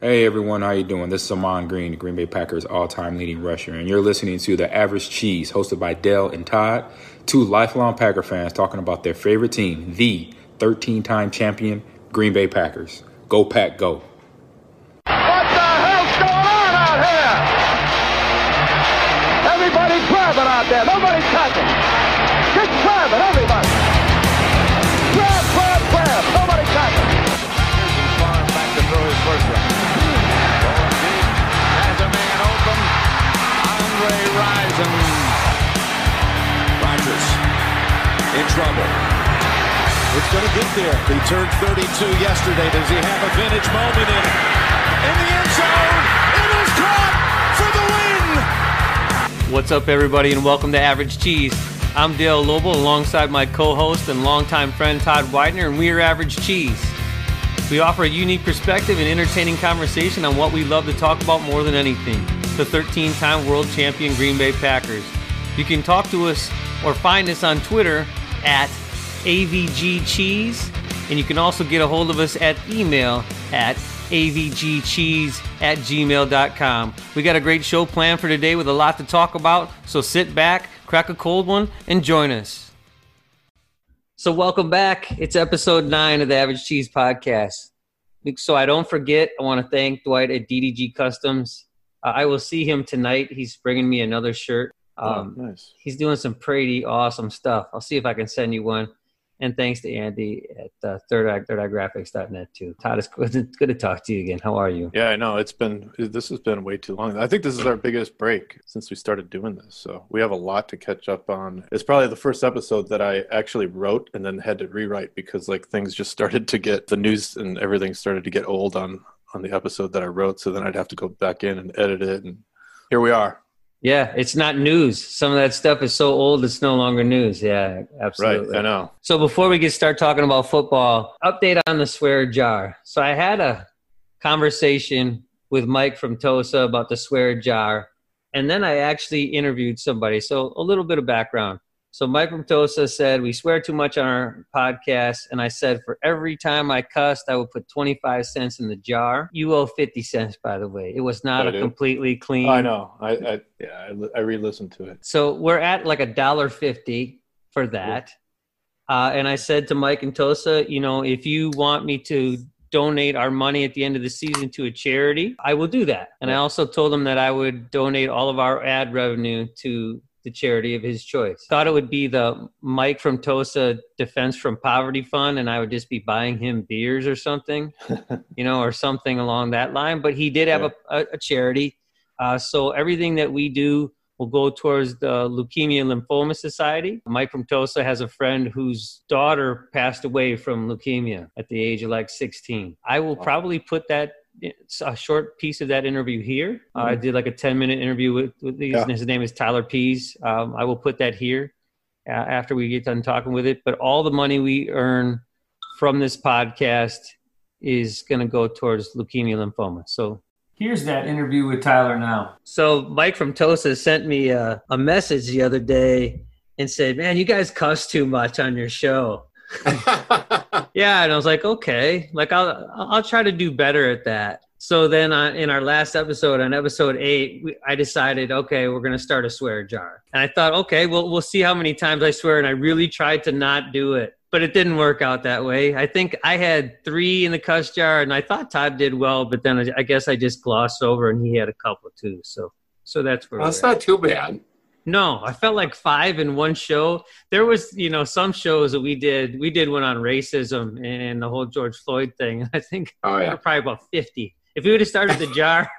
Hey everyone, how you doing? This is Ahman Green, the Green Bay Packers all-time leading rusher, and you're listening to The Average Cheese, hosted by Dell and Todd, two lifelong Packer fans talking about their favorite team, the 13-time champion Green Bay Packers. Go Pack, go! What the hell's going on out here? Everybody's grabbing out there. Nobody's touching. Rison. Rodgers in trouble. It's going to get there. He turned 32 yesterday. Does he have a vintage moment in in the end zone? It is caught for the win. What's up, everybody, and welcome to Average Cheese. I'm Dale Lobo alongside my co host and longtime friend Todd Widener, and we are Average Cheese. We offer a unique perspective and entertaining conversation on what we love to talk about more than anything the 13 time world champion Green Bay Packers. You can talk to us or find us on Twitter at AVG Cheese, and you can also get a hold of us at email at avgcheese at gmail.com. We got a great show planned for today with a lot to talk about, so sit back, crack a cold one, and join us. So, welcome back. It's episode nine of the Average Cheese Podcast. So, I don't forget, I want to thank Dwight at DDG Customs. Uh, I will see him tonight. He's bringing me another shirt. Um, oh, nice. He's doing some pretty awesome stuff. I'll see if I can send you one. And thanks to Andy at uh, Third Eye, Third Eye Graphics.net too. Todd, it's good, it's good to talk to you again. How are you? Yeah, I know it's been this has been way too long. I think this is our biggest break since we started doing this, so we have a lot to catch up on. It's probably the first episode that I actually wrote and then had to rewrite because like things just started to get the news and everything started to get old on on the episode that I wrote. So then I'd have to go back in and edit it, and here we are. Yeah, it's not news. Some of that stuff is so old it's no longer news. Yeah, absolutely. Right, I know. So before we get start talking about football, update on the swear jar. So I had a conversation with Mike from Tosa about the swear jar, and then I actually interviewed somebody. So a little bit of background. So Mike from Tosa said we swear too much on our podcast, and I said for every time I cussed, I would put twenty five cents in the jar. You owe fifty cents, by the way. It was not I a do. completely clean. I know. I, I yeah. I, I re-listened to it. So we're at like a dollar fifty for that. Uh, and I said to Mike and Tosa, you know, if you want me to donate our money at the end of the season to a charity, I will do that. And I also told him that I would donate all of our ad revenue to the charity of his choice. Thought it would be the Mike from Tosa Defense from Poverty Fund, and I would just be buying him beers or something, you know, or something along that line. But he did have a, a, a charity. Uh, so everything that we do will go towards the Leukemia and Lymphoma Society. Mike from Tosa has a friend whose daughter passed away from leukemia at the age of like 16. I will probably put that a short piece of that interview here. Uh, I did like a 10 minute interview with, with these, Yeah. and his name is Tyler Pease. Um, I will put that here uh, after we get done talking with it. But all the money we earn from this podcast is going to go towards leukemia lymphoma. So here's that interview with Tyler now. So Mike from Tosa sent me a, a message the other day and said, "Man, you guys cuss too much on your show." yeah, and I was like, "Okay, like I'll I'll try to do better at that." So then in our last episode, on episode eight, we, I decided, okay, we're going to start a swear jar. And I thought, okay, well, we'll see how many times I swear. And I really tried to not do it, but it didn't work out that way. I think I had three in the cuss jar, and I thought Todd did well, but then I, I guess I just glossed over, and he had a couple too. So, so that's where Well, that's at. not too bad. No, I felt like five in one show. There was, you know, some shows that we did. We did one on racism and the whole George Floyd thing. I think Oh yeah. were probably about fifty. If we would have started the jar,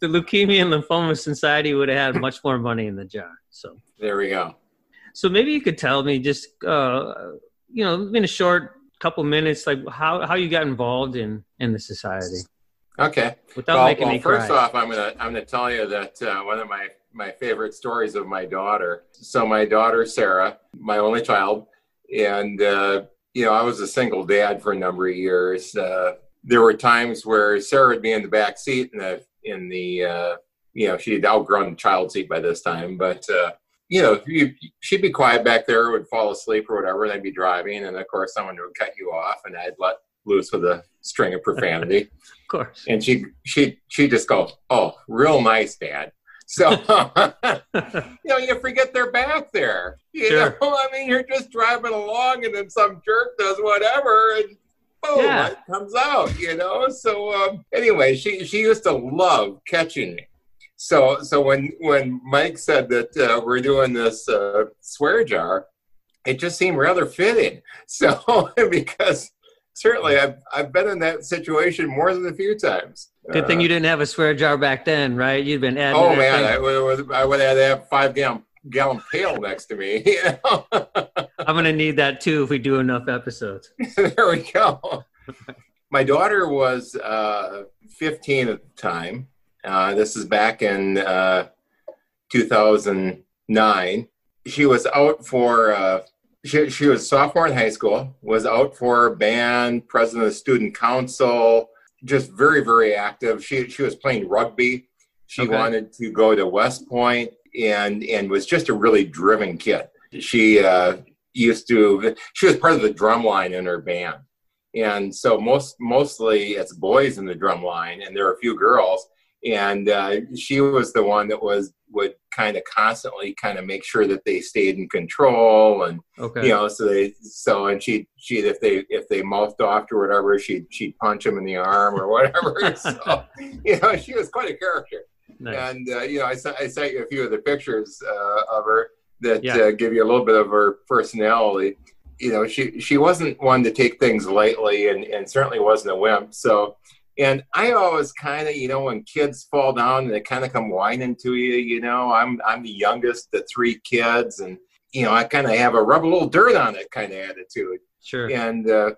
the Leukemia and Lymphoma Society would have had much more money in the jar. So, There we go. so maybe you could tell me just, uh, you know, in a short couple minutes, like how how you got involved in in the society Okay. without well, making well, me first cry. off, I'm gonna I'm gonna tell you that uh, one of my my favorite stories of my daughter. So my daughter Sarah, my only child, and uh, you know I was a single dad for a number of years. Uh, there were times where Sarah would be in the back seat in the in the uh, you know she'd outgrown the child seat by this time, but uh, you know you, she'd be quiet back there, would fall asleep or whatever, and I'd be driving, and of course someone would cut you off, and I'd let loose with a string of profanity. Of course. and she she she just goes, "Oh, real nice, Dad." So you know, you forget they're back there. You Sure. know, I mean, you're just driving along, and then some jerk does whatever, and boom, Yeah. it comes out. You know. So um, anyway, she she used to love catching me. So so when when Mike said that uh, we're doing this uh, swear jar, it just seemed rather fitting. So because certainly I've I've been in that situation more than a few times. Good thing Uh, you didn't have a swear jar back then, right? You'd been adding. Oh man, thing. I would, I would have to have five gallon gallon pail next to me. You know? I'm gonna need that too if we do enough episodes. there we go. My daughter was uh, 15 at the time. Uh, this is back in uh, 2009. She was out for, uh, she, she was sophomore in high school, was out for band, president of the student council, just very, very active. She, she was playing rugby. She Okay. wanted to go to West Point and, and was just a really driven kid. She uh, used to, she was part of the drum line in her band and so most mostly it's boys in the drum line and there are a few girls and uh, she was the one that was would kind of constantly kind of make sure that they stayed in control and Okay. you know so they so and she she if they if they mouthed off or whatever she'd she'd punch them in the arm or whatever so you know she was quite a character Nice. and uh, you know I, I sent you a few of the pictures uh, of her that Yeah. uh, give you a little bit of her personality you know she she wasn't one to take things lightly and and certainly wasn't a wimp so and i always kind of you know when kids fall down and they kind of come whining to you you know i'm i'm the youngest of three kids and you know i kind of have a rub a little dirt on it kind of attitude Sure. and uh,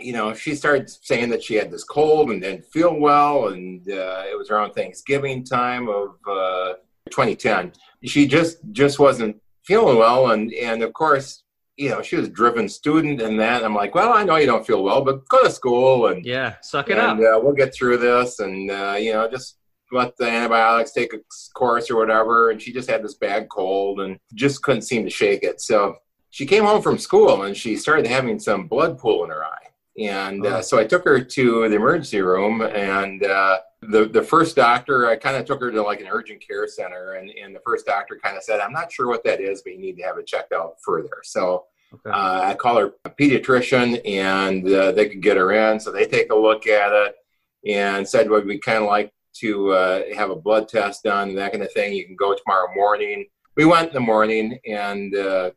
you know she started saying that she had this cold and didn't feel well and uh, it was around thanksgiving time of uh, 2010 she just just wasn't feeling well and and of course you know she was a driven student and that i'm like well i know you don't feel well but go to school and Yeah. Suck it up. and uh, we'll get through this and uh, you know just let the antibiotics take a course or whatever and she just had this bad cold and just couldn't seem to shake it so she came home from school and she started having some blood pool in her eye and uh, Oh. so i took her to the emergency room and uh, the, the first doctor i kind of took her to like an urgent care center and, and the first doctor kind of said i'm not sure what that is but you need to have it checked out further so Okay. uh, I call her a pediatrician, and uh, they could get her in. So they take a look at it and said, "Would we kind of like to uh, have a blood test done and that kind of thing? You can go tomorrow morning." We went in the morning and uh,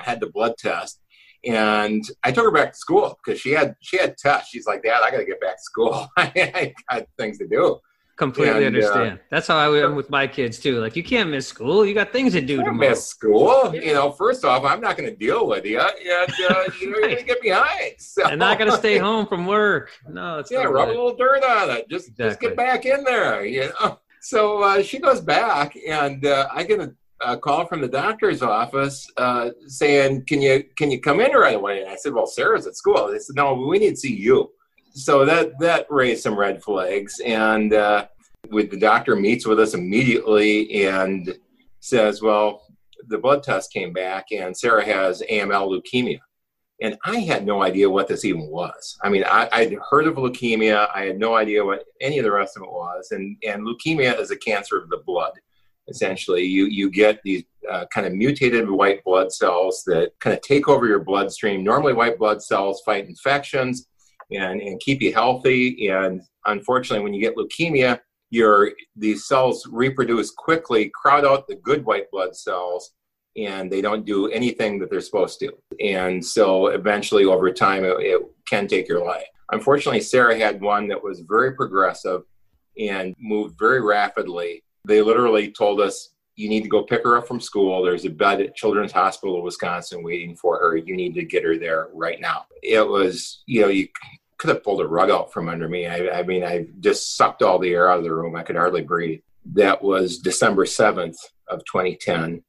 had the blood test, and I took her back to school because she had she had tests. She's like, "Dad, I got to get back to school. I got things to do." Completely and, uh, understand. That's how I am with my kids too. Like you can't miss school. You got things to do I tomorrow. miss school. You know, first off, I'm not going to deal with you, and uh, you know, you're going to get behind. So. I'm not gonna stay home from work. No, it's Yeah, not rub a little dirt on it. Just just get back in there, you know. So uh, she goes back, and uh, I get a, a call from the doctor's office uh, saying, "Can you can you come in right away?" And I said, "Well, Sarah's at school." They said, "No, we need to see you." So that that raised some red flags, and uh, with the doctor meets with us immediately and says, "Well, the blood test came back, and Sarah has AML leukemia." and I had no idea what this even was. I mean, I, I'd heard of leukemia. I had no idea what any of the rest of it was. And, and leukemia is a cancer of the blood. Essentially, you, you get these uh, kind of mutated white blood cells that kind of take over your bloodstream. Normally, white blood cells fight infections and, and keep you healthy. And unfortunately, when you get leukemia, your these cells reproduce quickly, crowd out the good white blood cells, and they don't do anything that they're supposed to. And so eventually, over time, it, it can take your life. Unfortunately, Sarah had one that was very progressive and moved very rapidly. They literally told us, you need to go pick her up from school. There's a bed at Children's Hospital of Wisconsin waiting for her. You need to get her there right now. It was, you know, you could have pulled a rug out from under me. I, I mean, I just sucked all the air out of the room. I could hardly breathe. That was December 7th of 2010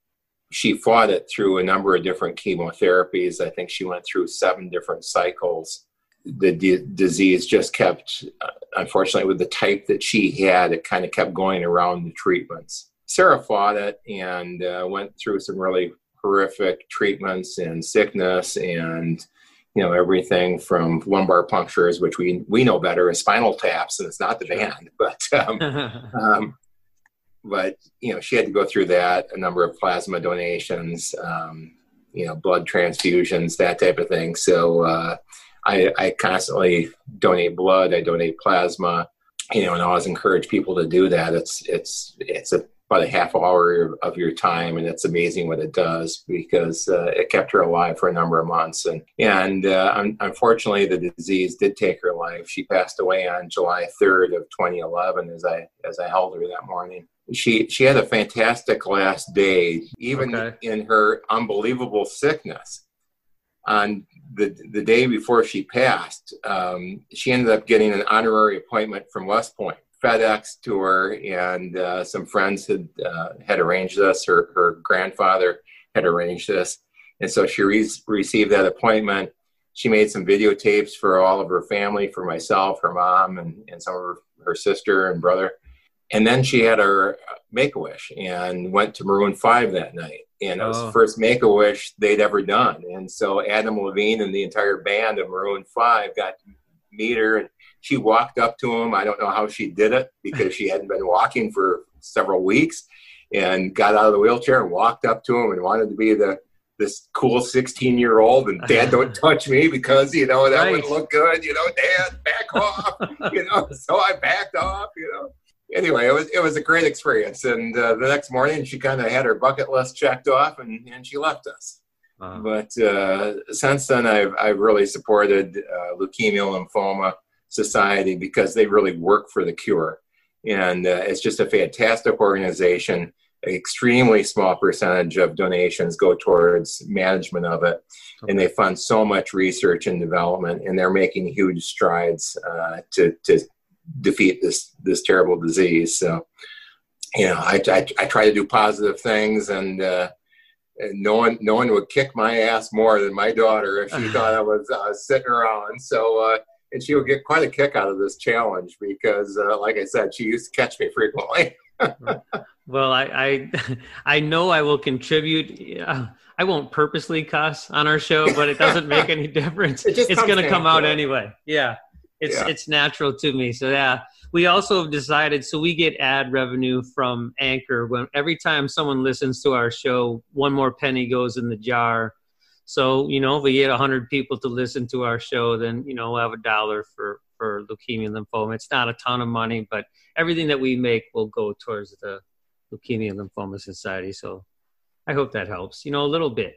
she fought it through a number of different chemotherapies. I think she went through seven different cycles. The d- disease just kept, uh, unfortunately, with the type that she had, it kind of kept going around the treatments. Sarah fought it and uh, went through some really horrific treatments and sickness and you know everything from lumbar punctures, which we we know better as spinal taps, and it's not the band, but um, um, but you know she had to go through that a number of plasma donations um, you know blood transfusions that type of thing so uh, I, I constantly donate blood i donate plasma you know and i always encourage people to do that it's it's it's a, about a half hour of your time and it's amazing what it does because uh, it kept her alive for a number of months and and uh, un- unfortunately the disease did take her life she passed away on july 3rd of 2011 as i as i held her that morning she she had a fantastic last day, even Okay. in her unbelievable sickness. On the the day before she passed, um, she ended up getting an honorary appointment from West Point, FedEx to her, and uh, some friends had uh, had arranged this. Her her grandfather had arranged this, and so she re- received that appointment. She made some videotapes for all of her family, for myself, her mom, and, and some of her, her sister and brother and then she had her make a wish and went to Maroon Five that night. And it was Oh. the first make a wish they'd ever done. And so Adam Levine and the entire band of Maroon Five got to meet her, and she walked up to him. I don't know how she did it because she hadn't been walking for several weeks, and got out of the wheelchair and walked up to him and wanted to be the this cool 16 year old and dad don't touch me because you know that Right. would look good you know dad back off you know so i backed off you know anyway, it was it was a great experience. And uh, the next morning, she kind of had her bucket list checked off, and, and she left us. Wow. But uh, since then, I've I've really supported uh, Leukemia Lymphoma Society because they really work for the cure, and uh, it's just a fantastic organization. An extremely small percentage of donations go towards management of it, and they fund so much research and development, and they're making huge strides uh, to to defeat this this terrible disease. So, you know, I, I, I try to do positive things, and, uh, and no one no one would kick my ass more than my daughter if she thought I was uh, sitting around. So, uh, and she would get quite a kick out of this challenge because, uh, like I said, she used to catch me frequently. Well, I, I, I know I will contribute. Yeah, I won't purposely cuss on our show, but it doesn't make any difference. It it's going to come out natural. anyway. Yeah, it's Yeah. it's natural to me. So yeah, we also have decided. So we get ad revenue from Anchor when every time someone listens to our show, one more penny goes in the jar. So you know, if we get hundred people to listen to our show, then you know we'll have a dollar for for leukemia and lymphoma. It's not a ton of money, but everything that we make will go towards the Leukemia and Lymphoma Society. So I hope that helps. You know, a little bit.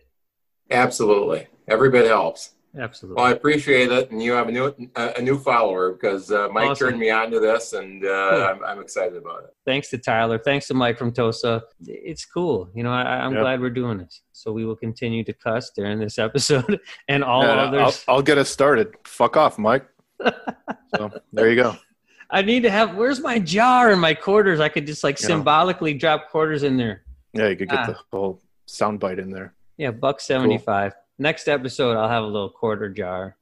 Absolutely, every bit helps. Absolutely. Well, I appreciate it, and you have a new a a new follower because uh, Mike Awesome. turned me on to this, and uh, Cool. I'm, I'm excited about it. Thanks to Tyler. Thanks to Mike from Tosa. It's cool. You know, I, I'm Yep. glad we're doing this. So we will continue to cuss during this episode and all Yeah, others. I'll, I'll get us started. Fuck off, Mike. so there you go. I need to have. Where's my jar and my quarters? I could just like Yeah. symbolically drop quarters in there. Yeah, you could get Ah. the whole sound bite in there. Yeah, buck seventy five. Next episode, I'll have a little quarter jar.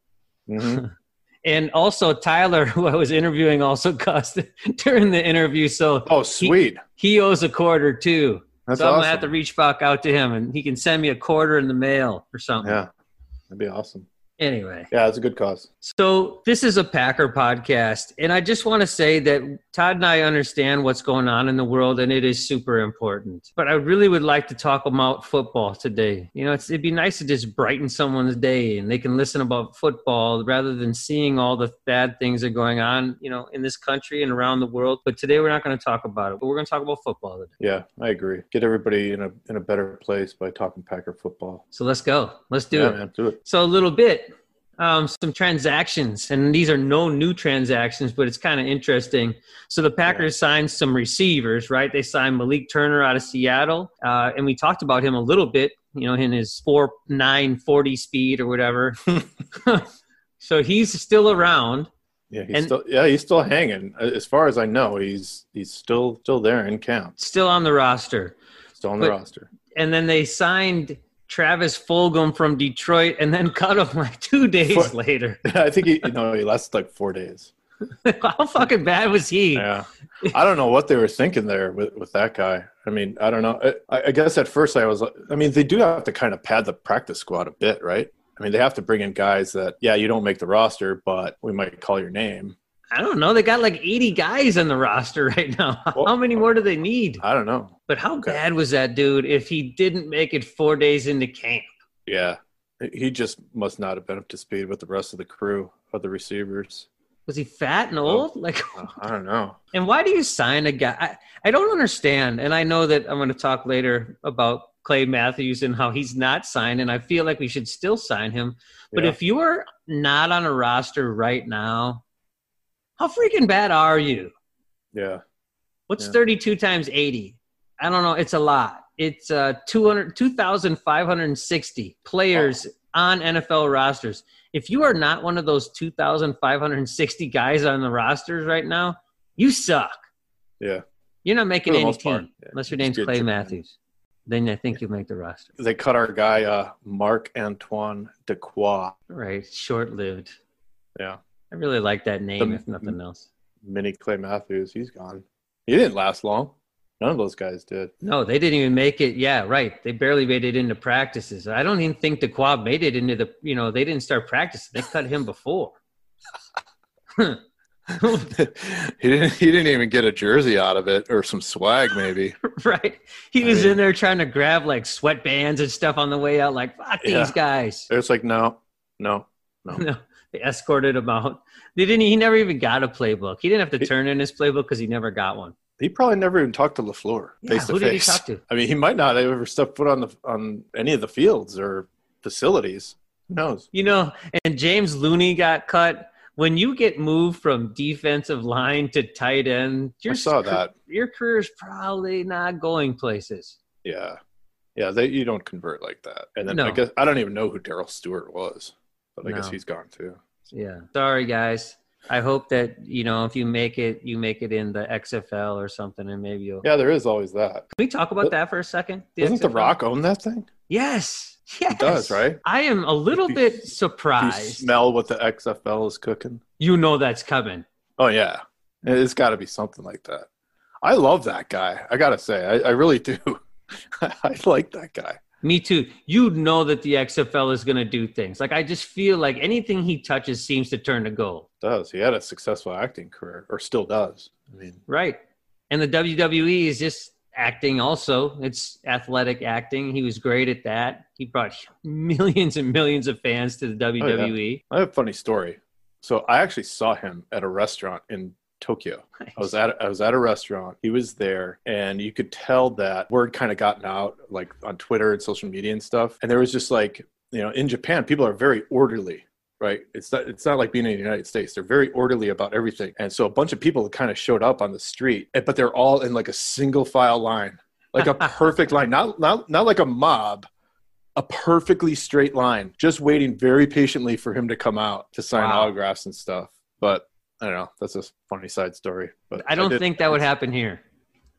hmm And also, Tyler, who I was interviewing, also cussed during the interview. So Oh, sweet. he owes a quarter too. That's so I'm awesome. gonna have to reach back out to him, and he can send me a quarter in the mail or something. yeah, that'd be awesome. Anyway, Yeah, it's a good cause. so this is a Packer podcast, and I just want to say that Todd and I understand what's going on in the world, and it is super important. But I really would like to talk about football today. You know, it's, it'd be nice to just brighten someone's day, and they can listen about football rather than seeing all the bad things that are going on, you know, in this country and around the world. But today we're not going to talk about it, but we're going to talk about football today. Yeah, I agree. Get everybody in a in a better place by talking Packer football. So let's go. Let's do yeah, it. man, do it. So a little bit, um, some transactions, and these are no new transactions, but it's kind of interesting. So the Packers signed some receivers, right? They signed Malik Turner out of Seattle, uh, and we talked about him a little bit, you know, in his four nine forty speed or whatever. so he's still around. Yeah, he's And- still yeah he's still hanging. As far as I know, he's he's still still there in camp, Still on the roster. still on the But- roster. And then they signed Travis Fulgham from Detroit and then cut him like two days What? later. I think he you know he lasted like four days. How fucking bad was he? Yeah, I don't know what they were thinking there with, with that guy. I mean, I don't know. I, I guess at first I was, like- I mean, they do have to kind of pad the practice squad a bit, right? I mean, they have to bring in guys that, yeah, you don't make the roster, but we might call your name. I don't know. They got like 80 guys on the roster right now. Well, how many more do they need? I don't know. But how okay. bad was that dude if he didn't make it four days into camp? Yeah. He just must not have been up to speed with the rest of the crew of the receivers. Was he fat and old? Oh, like I don't know. And why do you sign a guy? I, I don't understand. And I know that I'm going to talk later about Clay Matthews and how he's not signed, and I feel like we should still sign him. But yeah. if you are not on a roster right now, how freaking bad are you? Yeah. What's yeah. 32 times 80? I don't know. It's a lot. It's uh 200 2,560 players oh. on NFL rosters. If you are not one of those 2,560 guys on the rosters right now, you suck. Yeah. You're not making any team yeah. unless your name's Clay Matthews. Then I think you make the roster. They cut our guy, uh, Marc Antoine Dequoy. Right, short lived. Yeah, I really like that name, the, if nothing else. Mini Clay Matthews, he's gone. He didn't last long. None of those guys did. No, they didn't even make it. Yeah, right. They barely made it into practices. I don't even think Dequoy made it into the. You know, they didn't start practicing. They cut him before. he didn't he didn't even get a jersey out of it or some swag maybe right he was mean, in there trying to grab like sweatbands and stuff on the way out like fuck yeah. these guys it's like no no no no they escorted him out they didn't he never even got a playbook he didn't have to turn in his playbook because he never got one he probably never even talked to LaFleur face who to did face. he talk to I mean he might not have ever stepped foot on the on any of the fields or facilities who knows you know and James Looney got cut when you get moved from defensive line to tight end, I saw that your career's probably not going places. Yeah, yeah, they, you don't convert like that. And then No. I guess I don't even know who Darrell Stewart was, but I guess he's gone too. Yeah. Sorry, guys. I hope that you know if you make it, you make it in the XFL or something, and maybe you'll. Yeah, there is always that. Can we talk about But- that for a second? Doesn't The Rock own that thing? Yes. Yes. does, right? I am a little you- bit surprised. smell what the XFL is cooking? you know that's coming. Oh yeah, it's got to be something like that. I love that guy. I gotta say, I, I really do. I like that guy. Me too. You know that the XFL is going to do things. Like I just feel like anything he touches seems to turn to gold. Does he had a successful acting career, or still does? I mean, Right. And the WWE is just acting also. It's athletic acting. He was great at that. He brought millions and millions of fans to the. Oh, WWE. I have a funny story. So I actually saw him at a restaurant in Tokyo. I was at I was at a restaurant. He was there, and you could tell that word kind of gotten out, like on Twitter and social media and stuff. And there was just like, you know, in Japan, people are very orderly, right? It's not it's not like being in the United States. They're very orderly about everything. And so a bunch of people kind of showed up on the street, but they're all in like a single file line, like a perfect line, not not not like a mob. A perfectly straight line, just waiting very patiently for him to come out to sign Wow. autographs and stuff. But I don't know. That's a funny side story. But I don't did- think that would happen here.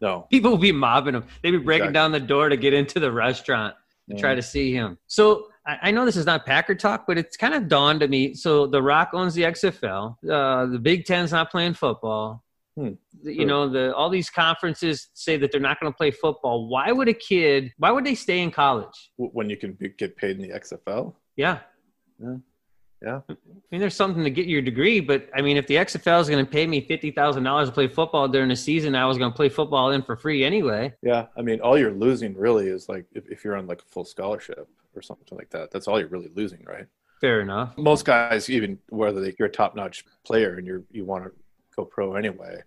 No. People would be mobbing him. They'd be breaking Exactly. down the door to get into the restaurant to try to see him. So I, I know this is not Packer talk, but it's kind of dawned to me. So The Rock owns the XFL. Uh, the Big Ten's not playing football. Hmm. You know, the all these conferences say that they're not going to play football. Why would a kid? Why would they stay in college? When you can be, get paid in the XFL. Yeah. Yeah. Yeah. I mean, there's something to get your degree, but I mean, if the XFL is going to pay me fifty thousand dollars to play football during the season, I was going to play football in for free anyway. Yeah. I mean, all you're losing really is like if, if you're on like a full scholarship or something like that. That's all you're really losing, right? Fair enough. Most guys, even whether they, you're a top notch player and you're you want to go pro anyway,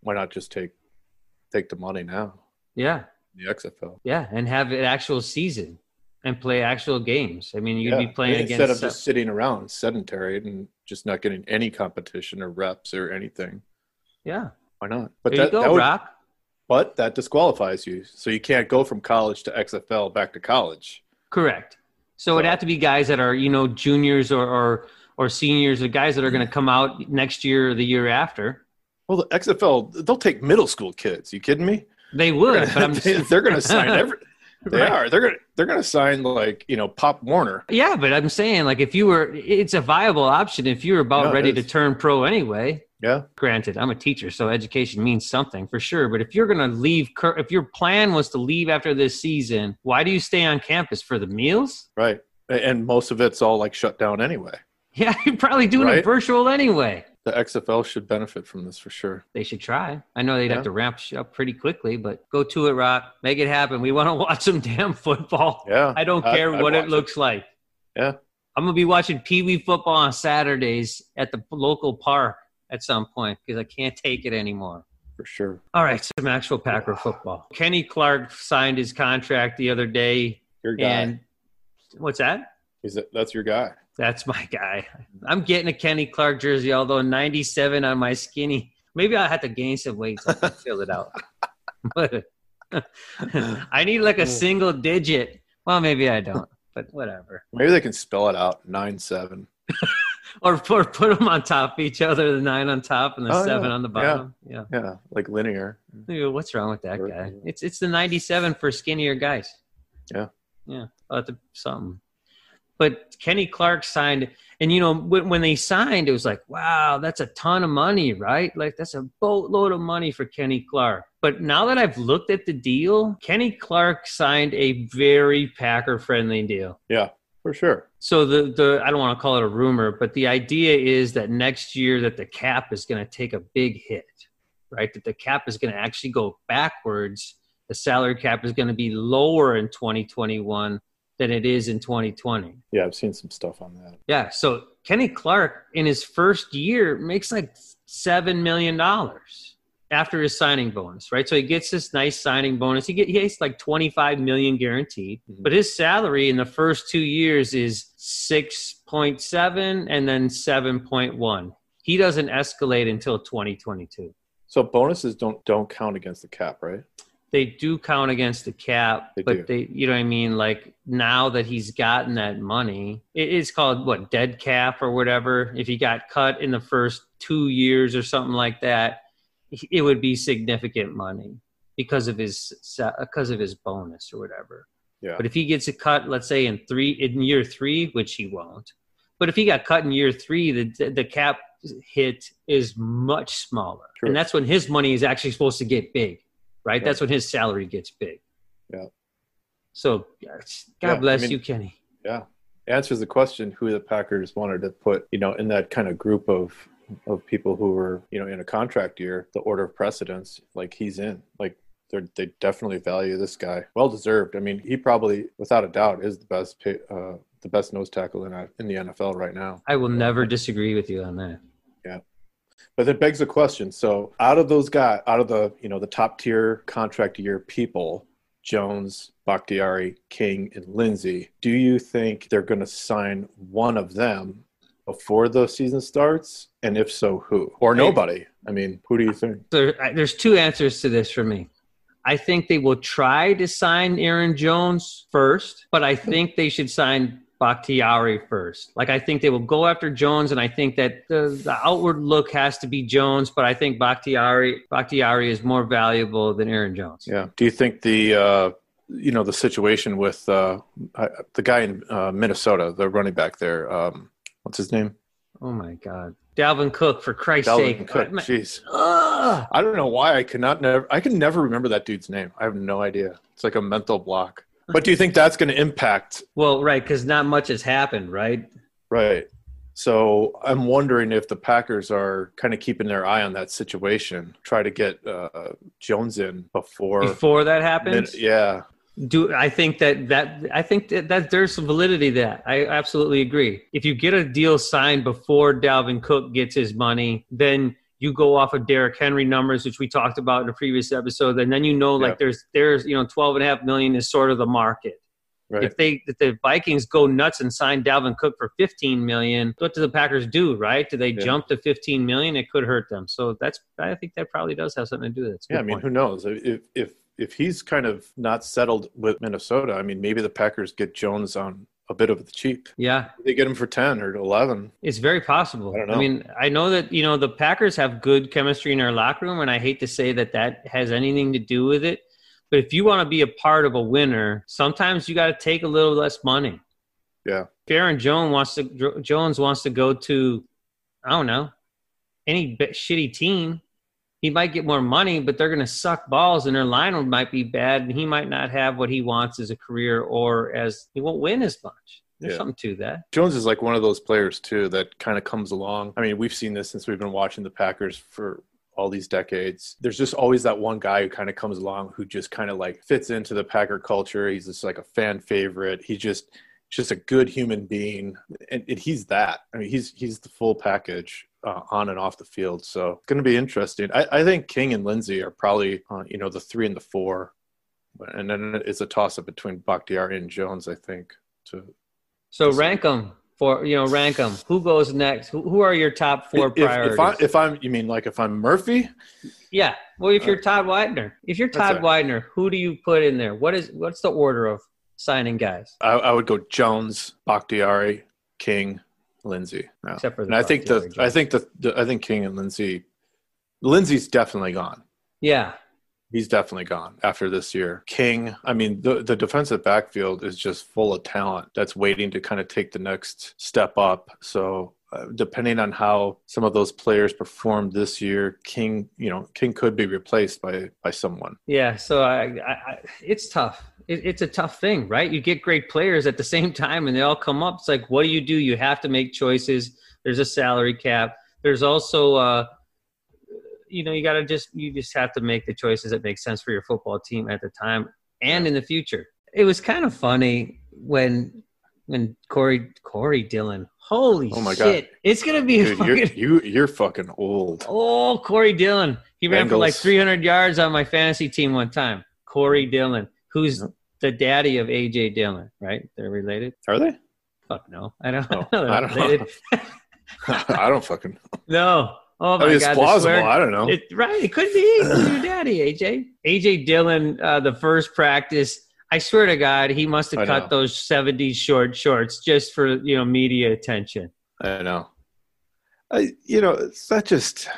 why not just take take the money now? Yeah, The XFL. yeah, and have an actual season and play actual games. I mean, you'd Yeah. be playing instead against. of just sitting around sedentary and just not getting any competition or reps or anything. yeah, Why not? But there you go, would- Rock. but that disqualifies you, so you can't go from college to XFL back to college. Correct. So it'd have to be guys that are you know juniors or or, or seniors, or guys that are going to mm. come out next year or the year after. Well, the XFL they'll take middle school kids. You kidding me? They would, but I'm they, are going to sign every. They Right. are. They're going. to They're to sign like you know Pop Warner. Yeah, but I'm saying like if you were, it's a viable option if you were about No, ready to turn pro anyway. Yeah. Granted, I'm a teacher, so education means something for sure. But if you're going to leave, if your plan was to leave after this season, why do you stay on campus for the meals? Right. And most of it's all like shut down anyway. Yeah, you're probably doing Right? it virtual anyway. The XFL should benefit from this for sure. They should try. I know they'd Yeah. have to ramp up pretty quickly, but go to it, Rock. Make it happen. We want to watch some damn football. Yeah. I don't care I'd what it looks like. Yeah. I'm gonna be watching Pee Wee football on Saturdays at the local park at some point because I can't take it anymore. For sure. All right, some actual Packer football. Kenny Clark signed his contract the other day, Your guy. and what's that? He's a, that's your guy. That's my guy. I'm getting a Kenny Clark jersey, although 97 on my skinny. Maybe I'll have to gain some weight so I can fill it out. But I need like a single digit. Well, maybe I don't, but whatever. Maybe they can spell it out nine seven. Or, or put them on top of each other, the nine on top and the Oh, seven yeah. on the bottom. Yeah. Yeah, like linear. What's wrong with that guy? It's it's the 97 for skinnier guys. Yeah. Yeah. I'll have to something. But Kenny Clark signed, and you know when, when they signed, it was like, wow, that's a ton of money, right? Like that's a boatload of money for Kenny Clark. But now that I've looked at the deal, Kenny Clark signed a very Packer friendly deal. Yeah, for sure. So the the I don't want to call it a rumor, but the idea is that next year that the cap is going to take a big hit, right? That the cap is going to actually go backwards. The salary cap is going to be lower in 2021 than it is in 2020. Yeah, I've seen some stuff on that. Yeah. So Kenny Clark in his first year makes like seven million dollars after his signing bonus, right? So he gets this nice signing bonus. He get he gets like 25 million guaranteed, Mhm. but his salary in the first two years is 6.7 and then 7.1. He doesn't escalate until 2022. So bonuses don't don't count against the cap, right? They do count against the cap, They but do. they, you know what I mean? Like now that he's gotten that money, it's called what, dead cap or whatever. If he got cut in the first two years or something like that, it would be significant money because of his because of his bonus or whatever. Yeah. But if he gets a cut, let's say in three in year three, which he won't, but if he got cut in year three, the the cap hit is much smaller, True. and that's when his money is actually supposed to get big, right? That's when his salary gets big. Yeah. So, God Yeah, I bless mean- you, Kenny. Yeah. Answers the question who the Packers wanted to put, you know, in that kind of group of of people who were, you know, in a contract year, the order of precedence, like he's in. Like they they definitely value this guy. Well deserved. I mean, he probably without a doubt is the best pay, uh the best nose tackle in a- in the NFL right now. I will never disagree with you on that. But that begs the question. So out of those guys, out of the you know the top tier contract year people, Jones, Bakhtiari, King, and Lindsey, do you think they're going to sign one of them before the season starts? And if so, who? Or nobody? I mean, who do you think? There, there's two answers to this for me. I think they will try to sign Aaron Jones first, but I think they should sign Bakhtiari first. Like I think they will go after Jones, and I think that the, the outward look has to be Jones, but I think Bakhtiari Bakhtiari is more valuable than Aaron Jones. Yeah. Do you think the uh, you know the situation with uh, the guy in uh, Minnesota, the running back there, um, what's his name? Oh my God, Dalvin Cook, for Christ's Dalvin sake! Cook. Jeez. I don't know why I cannot never I can never remember that dude's name. I have no idea. It's like a mental block. But do you think that's going to impact? Well, right, because not much has happened, right? Right. So I'm wondering if the Packers are kind of keeping their eye on that situation, try to get uh, Jones in before. Before that happens, yeah. do I think that that I think that, that there's some validity to that. I absolutely agree. If you get a deal signed before Dalvin Cook gets his money, then you go off of Derrick Henry numbers, which we talked about in a previous episode, and then you know like Yeah. there's there's you know 12 and a half million is sort of the market. Right. If they if the Vikings go nuts and sign Dalvin Cook for 15 million, what do the Packers do, right? Do they Yeah. jump to 15 million? It could hurt them. So that's I think that probably does have something to do with it. Yeah. I mean, point. who knows? If if if he's kind of not settled with Minnesota, I mean, maybe the Packers get Jones on a bit of the cheap. yeah, They get him for ten or eleven. It's very possible. I don't I, mean, I know that you know the Packers have good chemistry in their locker room, and I hate to say that that has anything to do with it. But if you want to be a part of a winner, sometimes you got to take a little less money. Yeah. Aaron Jones wants to Jo- Jones wants to go to, I don't know, any shitty team, he might get more money, but they're going to suck balls, and their line might be bad, and he might not have what he wants as a career, or as he won't win as much. There's Yeah. something to that. Jones is like one of those players too that kind of comes along. I mean, we've seen this since we've been watching the Packers for all these decades. There's just always that one guy who kind of comes along who just kind of like fits into the Packer culture. He's just like a fan favorite. He just just a good human being, and, and he's that. I mean, he's he's the full package uh, on and off the field. So it's going to be interesting. I, I think King and Lindsey are probably uh, you know the three and the four, and then it's a toss up between Bakhtiari and Jones. I think to So rank them for you know rank them. Who goes next? Who, who are your top four if, priorities? If, I, if I'm, you mean like if I'm Murphy? yeah. Well, if you're Todd Widener, if you're Uh, Todd. Widener, who do you put in there? What is what's the order of signing guys? I, I would go Jones, Bakhtiari, King, Lindsey. Yeah. Except for the and I think the I think the, the I think King and Lindsey, Lindsey's definitely gone. Yeah. He's definitely gone after this year. King, I mean, the the defensive backfield is just full of talent that's waiting to kind of take the next step up. So. Uh, depending on how some of those players performed this year, King, you know, King could be replaced by by someone. Yeah, so I, I, I it's tough. It, it's a tough thing, right? You get great players at the same time, and they all come up. It's like, what do you do? You have to make choices. There's a salary cap. There's also, uh, you know, you got to just you just have to make the choices that make sense for your football team at the time and in the future. It was kind of funny when when Corey Corey Dillon. Holy Oh my shit! God. It's gonna be a Dude, you're you you're fucking old. Oh, Corey Dillon. He ran for like 300 yards on my fantasy team one time. Corey Dillon, who's Yep. The daddy of AJ Dillon, right? They're related? Are they? Fuck no. I don't, Oh, know. I don't know. I don't fucking. no. Oh my I mean, it's God. plausible. swear- I don't know. It, right. It could be your daddy, AJ. AJ Dillon, uh, the first practice, I swear to God, he must have I cut know. those 70s short shorts just for, you know, media attention. I know. I you know it's that just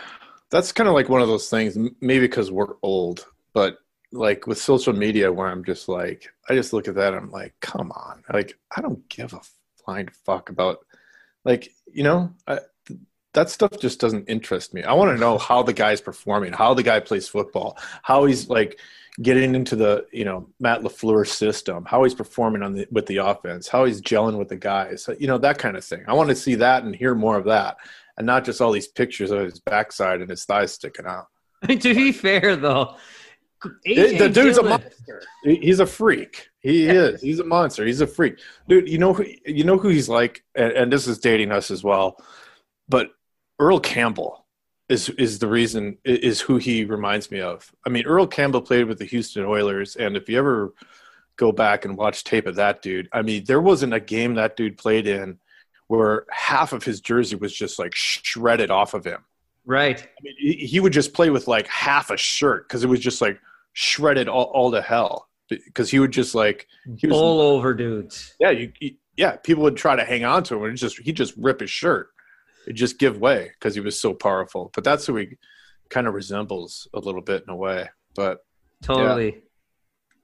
that's kind of like one of those things. Maybe because we're old, but like with social media, where I'm just like, I just look at that. and I'm like, come on, like I don't give a flying fuck about like you know. I, that stuff just doesn't interest me. I want to know how the guy's performing, how the guy plays football, how he's like getting into the you know Matt Lafleur system, how he's performing on the with the offense, how he's gelling with the guys, you know that kind of thing. I want to see that and hear more of that, and not just all these pictures of his backside and his thighs sticking out. To be fair, though, It- the AJ dude's a monster. He's a freak. He is. He's a monster. He's a freak, dude. You know who? You know who he's like, and, and this is dating us as well. But Earl Campbell is is the reason is who he reminds me of. I mean, Earl Campbell played with the Houston Oilers, and if you ever go back and watch tape of that dude, I mean, there wasn't a game that dude played in where half of his jersey was just like shredded off of him. Right. I mean, he, he would just play with like half a shirt because it was just like shredded all, all to hell. Because he would just like he was All over dudes. yeah you, you- yeah people would try to hang on to him and just he just rip his shirt, it just give way because he was so powerful. But that's who he kind of resembles a little bit in a way. But Totally.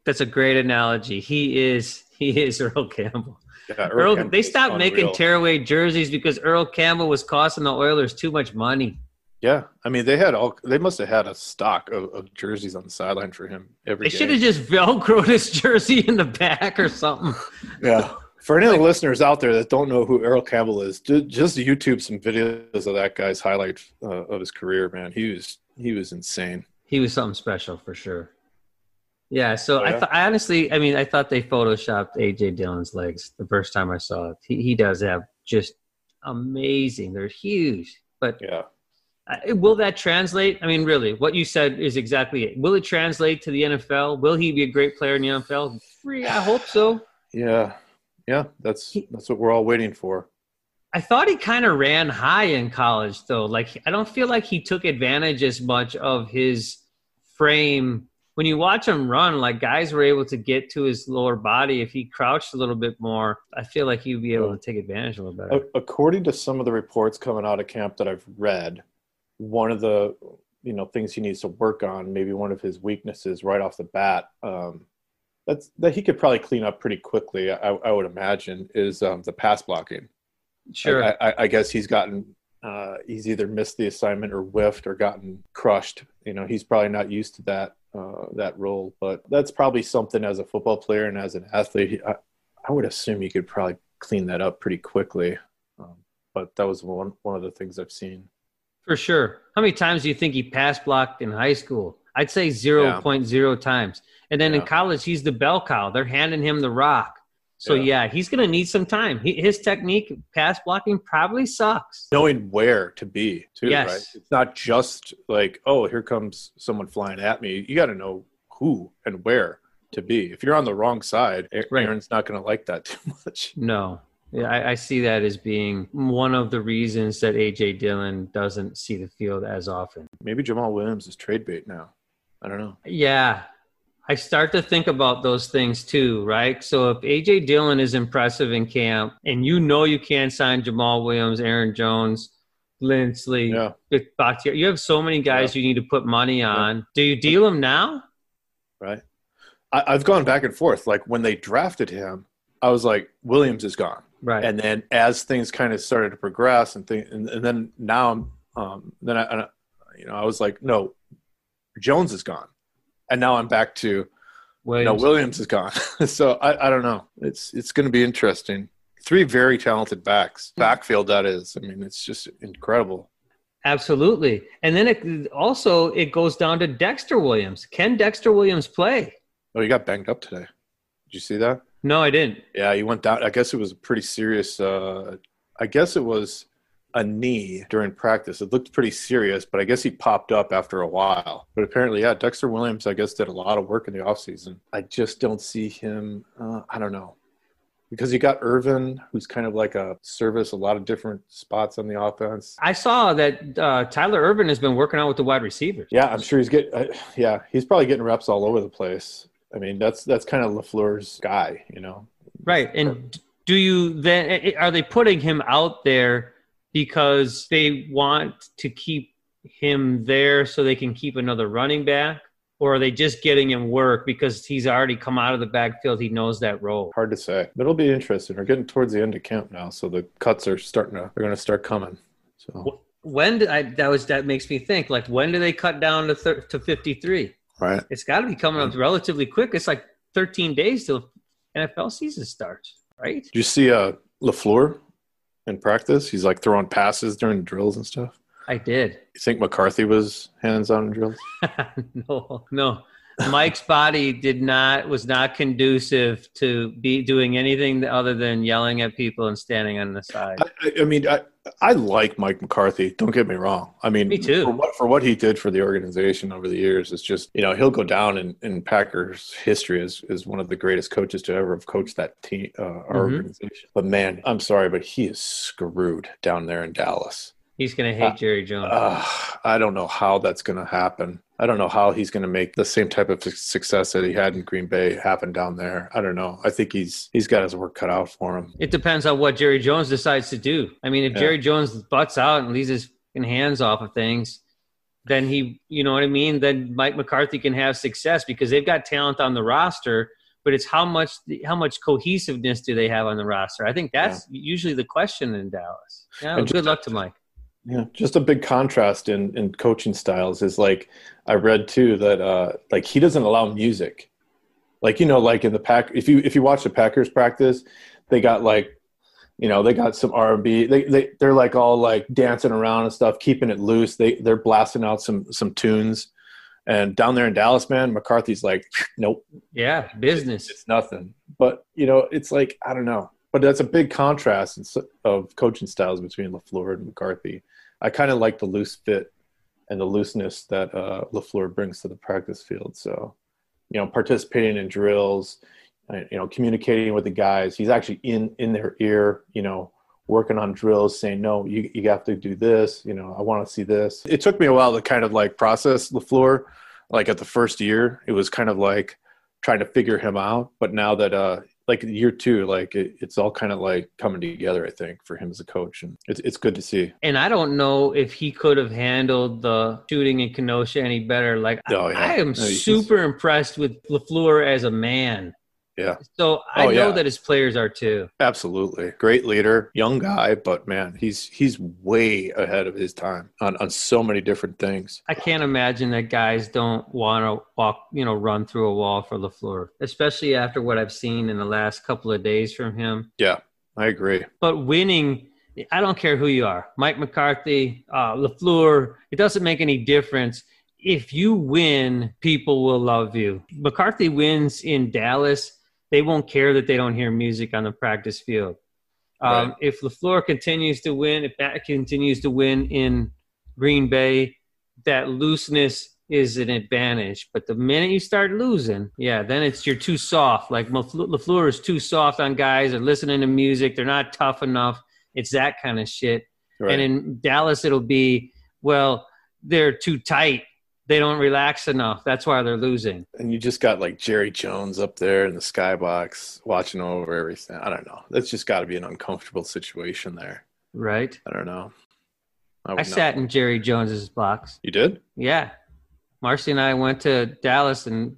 That's a great analogy. He is he is Earl Campbell. yeah, Earl, Campbell they stopped making tearaway jerseys because Earl Campbell was costing the Oilers too much money. Yeah, I mean they had all they must have had a stock of, of jerseys on the sideline for him every They should have just velcroed his jersey in the back or something. Yeah. For any of the listeners out there that don't know who Earl Campbell is, ju- just YouTube some videos of that guy's highlight uh, of his career. Man, he was he was insane. He was something special for sure. Yeah, so Oh, I, th- I honestly, I mean, I thought they photoshopped AJ Dillon's legs the first time I saw it. He, he does have just amazing. They're huge, but Yeah, Uh, will that translate? I mean, really, what you said is exactly it. Will it translate to the NFL? Will he be a great player in the NFL? Free, I hope so. yeah, yeah. That's that's what we're all waiting for. I thought he kind of ran high in college, though. Like, I don't feel like he took advantage as much of his frame. When you watch him run, like guys were able to get to his lower body. If he crouched a little bit more, I feel like he'd be able to take advantage a little better. According to some of the reports coming out of camp that I've read, one of the you know things he needs to work on, maybe one of his weaknesses right off the bat, um, that's that he could probably clean up pretty quickly. I, I would imagine is um, the pass blocking. Sure. I, I, I guess he's gotten uh, he's either missed the assignment or whiffed or gotten crushed. You know, he's probably not used to that uh, that role. But that's probably something as a football player and as an athlete, I, I would assume he could probably clean that up pretty quickly. Um, but that was one one of the things I've seen. For sure. How many times do you think he pass blocked in high school? I'd say 0.0 times. And then in college, he's the bell cow. They're handing him the rock. So Yeah. yeah, he's going to need some time. He, his technique, pass blocking, probably sucks. Knowing where to be too, Yes. right? It's not just like, oh, here comes someone flying at me. You got to know who and where to be. If you're on the wrong side, A- Right. Aaron's not going to like that too much. No. Yeah, I, I see that as being one of the reasons that AJ Dillon doesn't see the field as often. Maybe Jamal Williams is trade bait now. I don't know. Yeah. I start to think about those things too, right? So if AJ Dillon is impressive in camp and you know you can't sign Jamal Williams, Aaron Jones, Linsley, Yeah. Bakhtiari, you have so many guys you need to put money on. Do you deal them now? right? I, I've gone back and forth. Like when they drafted him, I was like, Williams is gone. Right. And then as things kind of started to progress and thing, and, and then now I'm, um, then I, I, you know, I was like, no, Jones is gone, and now I'm back to Williams. no, Williams is gone. so I, I don't know. It's it's going to be interesting. Three very talented backs, backfield that is. I mean, it's just incredible. Absolutely. And then it also it goes down to Dexter Williams. Can Dexter Williams play? Oh, he got banged up today. Did you see that? No, I didn't. Yeah, he went down. I guess it was a pretty serious. Uh, I guess it was a knee during practice. It looked pretty serious, but I guess he popped up after a while. But apparently, yeah, Dexter Williams, I guess, did a lot of work in the offseason. I just don't see him. Uh, I don't know. Because you got Ervin, who's kind of like a service, a lot of different spots on the offense. I saw that uh, Tyler Ervin has been working out with the wide receivers. Yeah, I'm sure he's getting. Uh, yeah, he's probably getting reps all over the place. I mean, that's that's kind of Lafleur's guy, you know. Right. And do you then are they putting him out there because they want to keep him there so they can keep another running back? Or are they just getting him work because he's already come out of the backfield? He knows that role. Hard to say. But it'll be interesting. We're getting towards the end of camp now, so the cuts are starting to. They're going to start coming. So When do I, that was that makes me think like when do they cut down to thir- to fifty three? Right. It's got to be coming up relatively quick. It's like thirteen days till NFL season starts, right? Did you see uh Lafleur in practice? He's like throwing passes during drills and stuff. I did. You think McCarthy was hands on in drills? no, no. Mike's body did not was not conducive to be doing anything other than yelling at people and standing on the side. I, I- mean, I I like Mike McCarthy. Don't get me wrong. I mean, Me too. For what, for what he did for the organization over the years, it's just you know he'll go down in, in Packers history as, as one of the greatest coaches to ever have coached that team, uh, our Mhm. organization. But man, I'm sorry, but he is screwed down there in Dallas. He's gonna hate Jerry Jones. Uh, I don't know how that's going to happen. I don't know how he's going to make the same type of success that he had in Green Bay happen down there. I don't know. I think he's he's got his work cut out for him. it depends on what Jerry Jones decides to do. I mean, if Yeah. Jerry Jones butts out and leaves his hands off of things, then he, you know what I mean. Then Mike McCarthy can have success because they've got talent on the roster. But it's how much how much cohesiveness do they have on the roster? I think that's usually the question in Dallas. Yeah, And good luck to Mike. Yeah, just a big contrast in in coaching styles is like I read too that uh like he doesn't allow music. Like you know like in the pack if you if you watch the Packers practice, they got like you know, they got some R&B. They they they're like all like dancing around and stuff, keeping it loose. They they're blasting out some some tunes. And down there in Dallas, man, McCarthy's like, nope, Yeah, business. it's nothing. But you know, it's like I don't know. But that's a big contrast of coaching styles between Lafleur and McCarthy. I kind of like the loose fit and the looseness that uh, Lafleur brings to the practice field. So, you know, participating in drills, uh, you know, communicating with the guys. He's actually in in their ear. You know, working on drills, saying, "No, you you have to do this." You know, I want to see this. It took me a while to kind of like process Lafleur. Like at the first year, it was kind of like trying to figure him out. But now that uh like year two, like it, it's all kind of like coming together, I think, for him as a coach. And it's it's good to see. And I don't know if he could have handled the shooting in Kenosha any better. Like Oh, yeah. I am No, super impressed with Lafleur as a man. Yeah. So I Oh, know yeah. that his players are too. Absolutely. Great leader, young guy, but man, he's he's way ahead of his time on, on so many different things. I can't imagine that guys don't want to walk, you know, run through a wall for Lafleur, especially after what I've seen in the last couple of days from him. Yeah. I agree. But winning, I don't care who you are, Mike McCarthy, uh, Lafleur. It doesn't make any difference. If you win, people will love you. McCarthy wins in Dallas. They won't care that they don't hear music on the practice field. Um, Right. If Lafleur continues to win, if that continues to win in Green Bay, that looseness is an advantage. But the minute you start losing, yeah, then it's you're too soft. Like Lafleur is too soft on guys. They're listening to music. They're not tough enough. It's that kind of shit. Right. And in Dallas, it'll be well, they're too tight. They don't relax enough. That's why they're losing. and you just got like Jerry Jones up there in the skybox watching over everything. I don't know. That's just got to be an uncomfortable situation there. Right? I don't know. I would sat not- in Jerry Jones's box. You did? Yeah. Marcy and I went to Dallas, and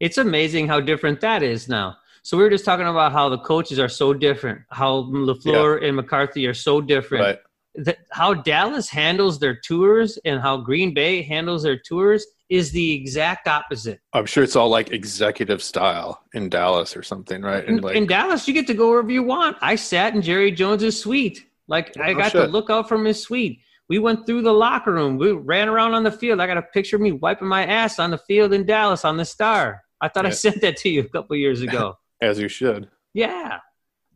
it's amazing how different that is now. So we were just talking about how the coaches are so different, how LaFleur and McCarthy are so different. Right. That how Dallas handles their tours and how Green Bay handles their tours is the exact opposite. I'm sure it's all like executive style in Dallas or something, right? In, like, in Dallas, you get to go wherever you want. I sat in Jerry Jones's suite. Like I Oh, got to shit. look out from his suite. We went through the locker room. We ran around on the field. I got a picture of me wiping my ass on the field in Dallas on the star. I thought I sent that to you a couple years ago. as you should. yeah.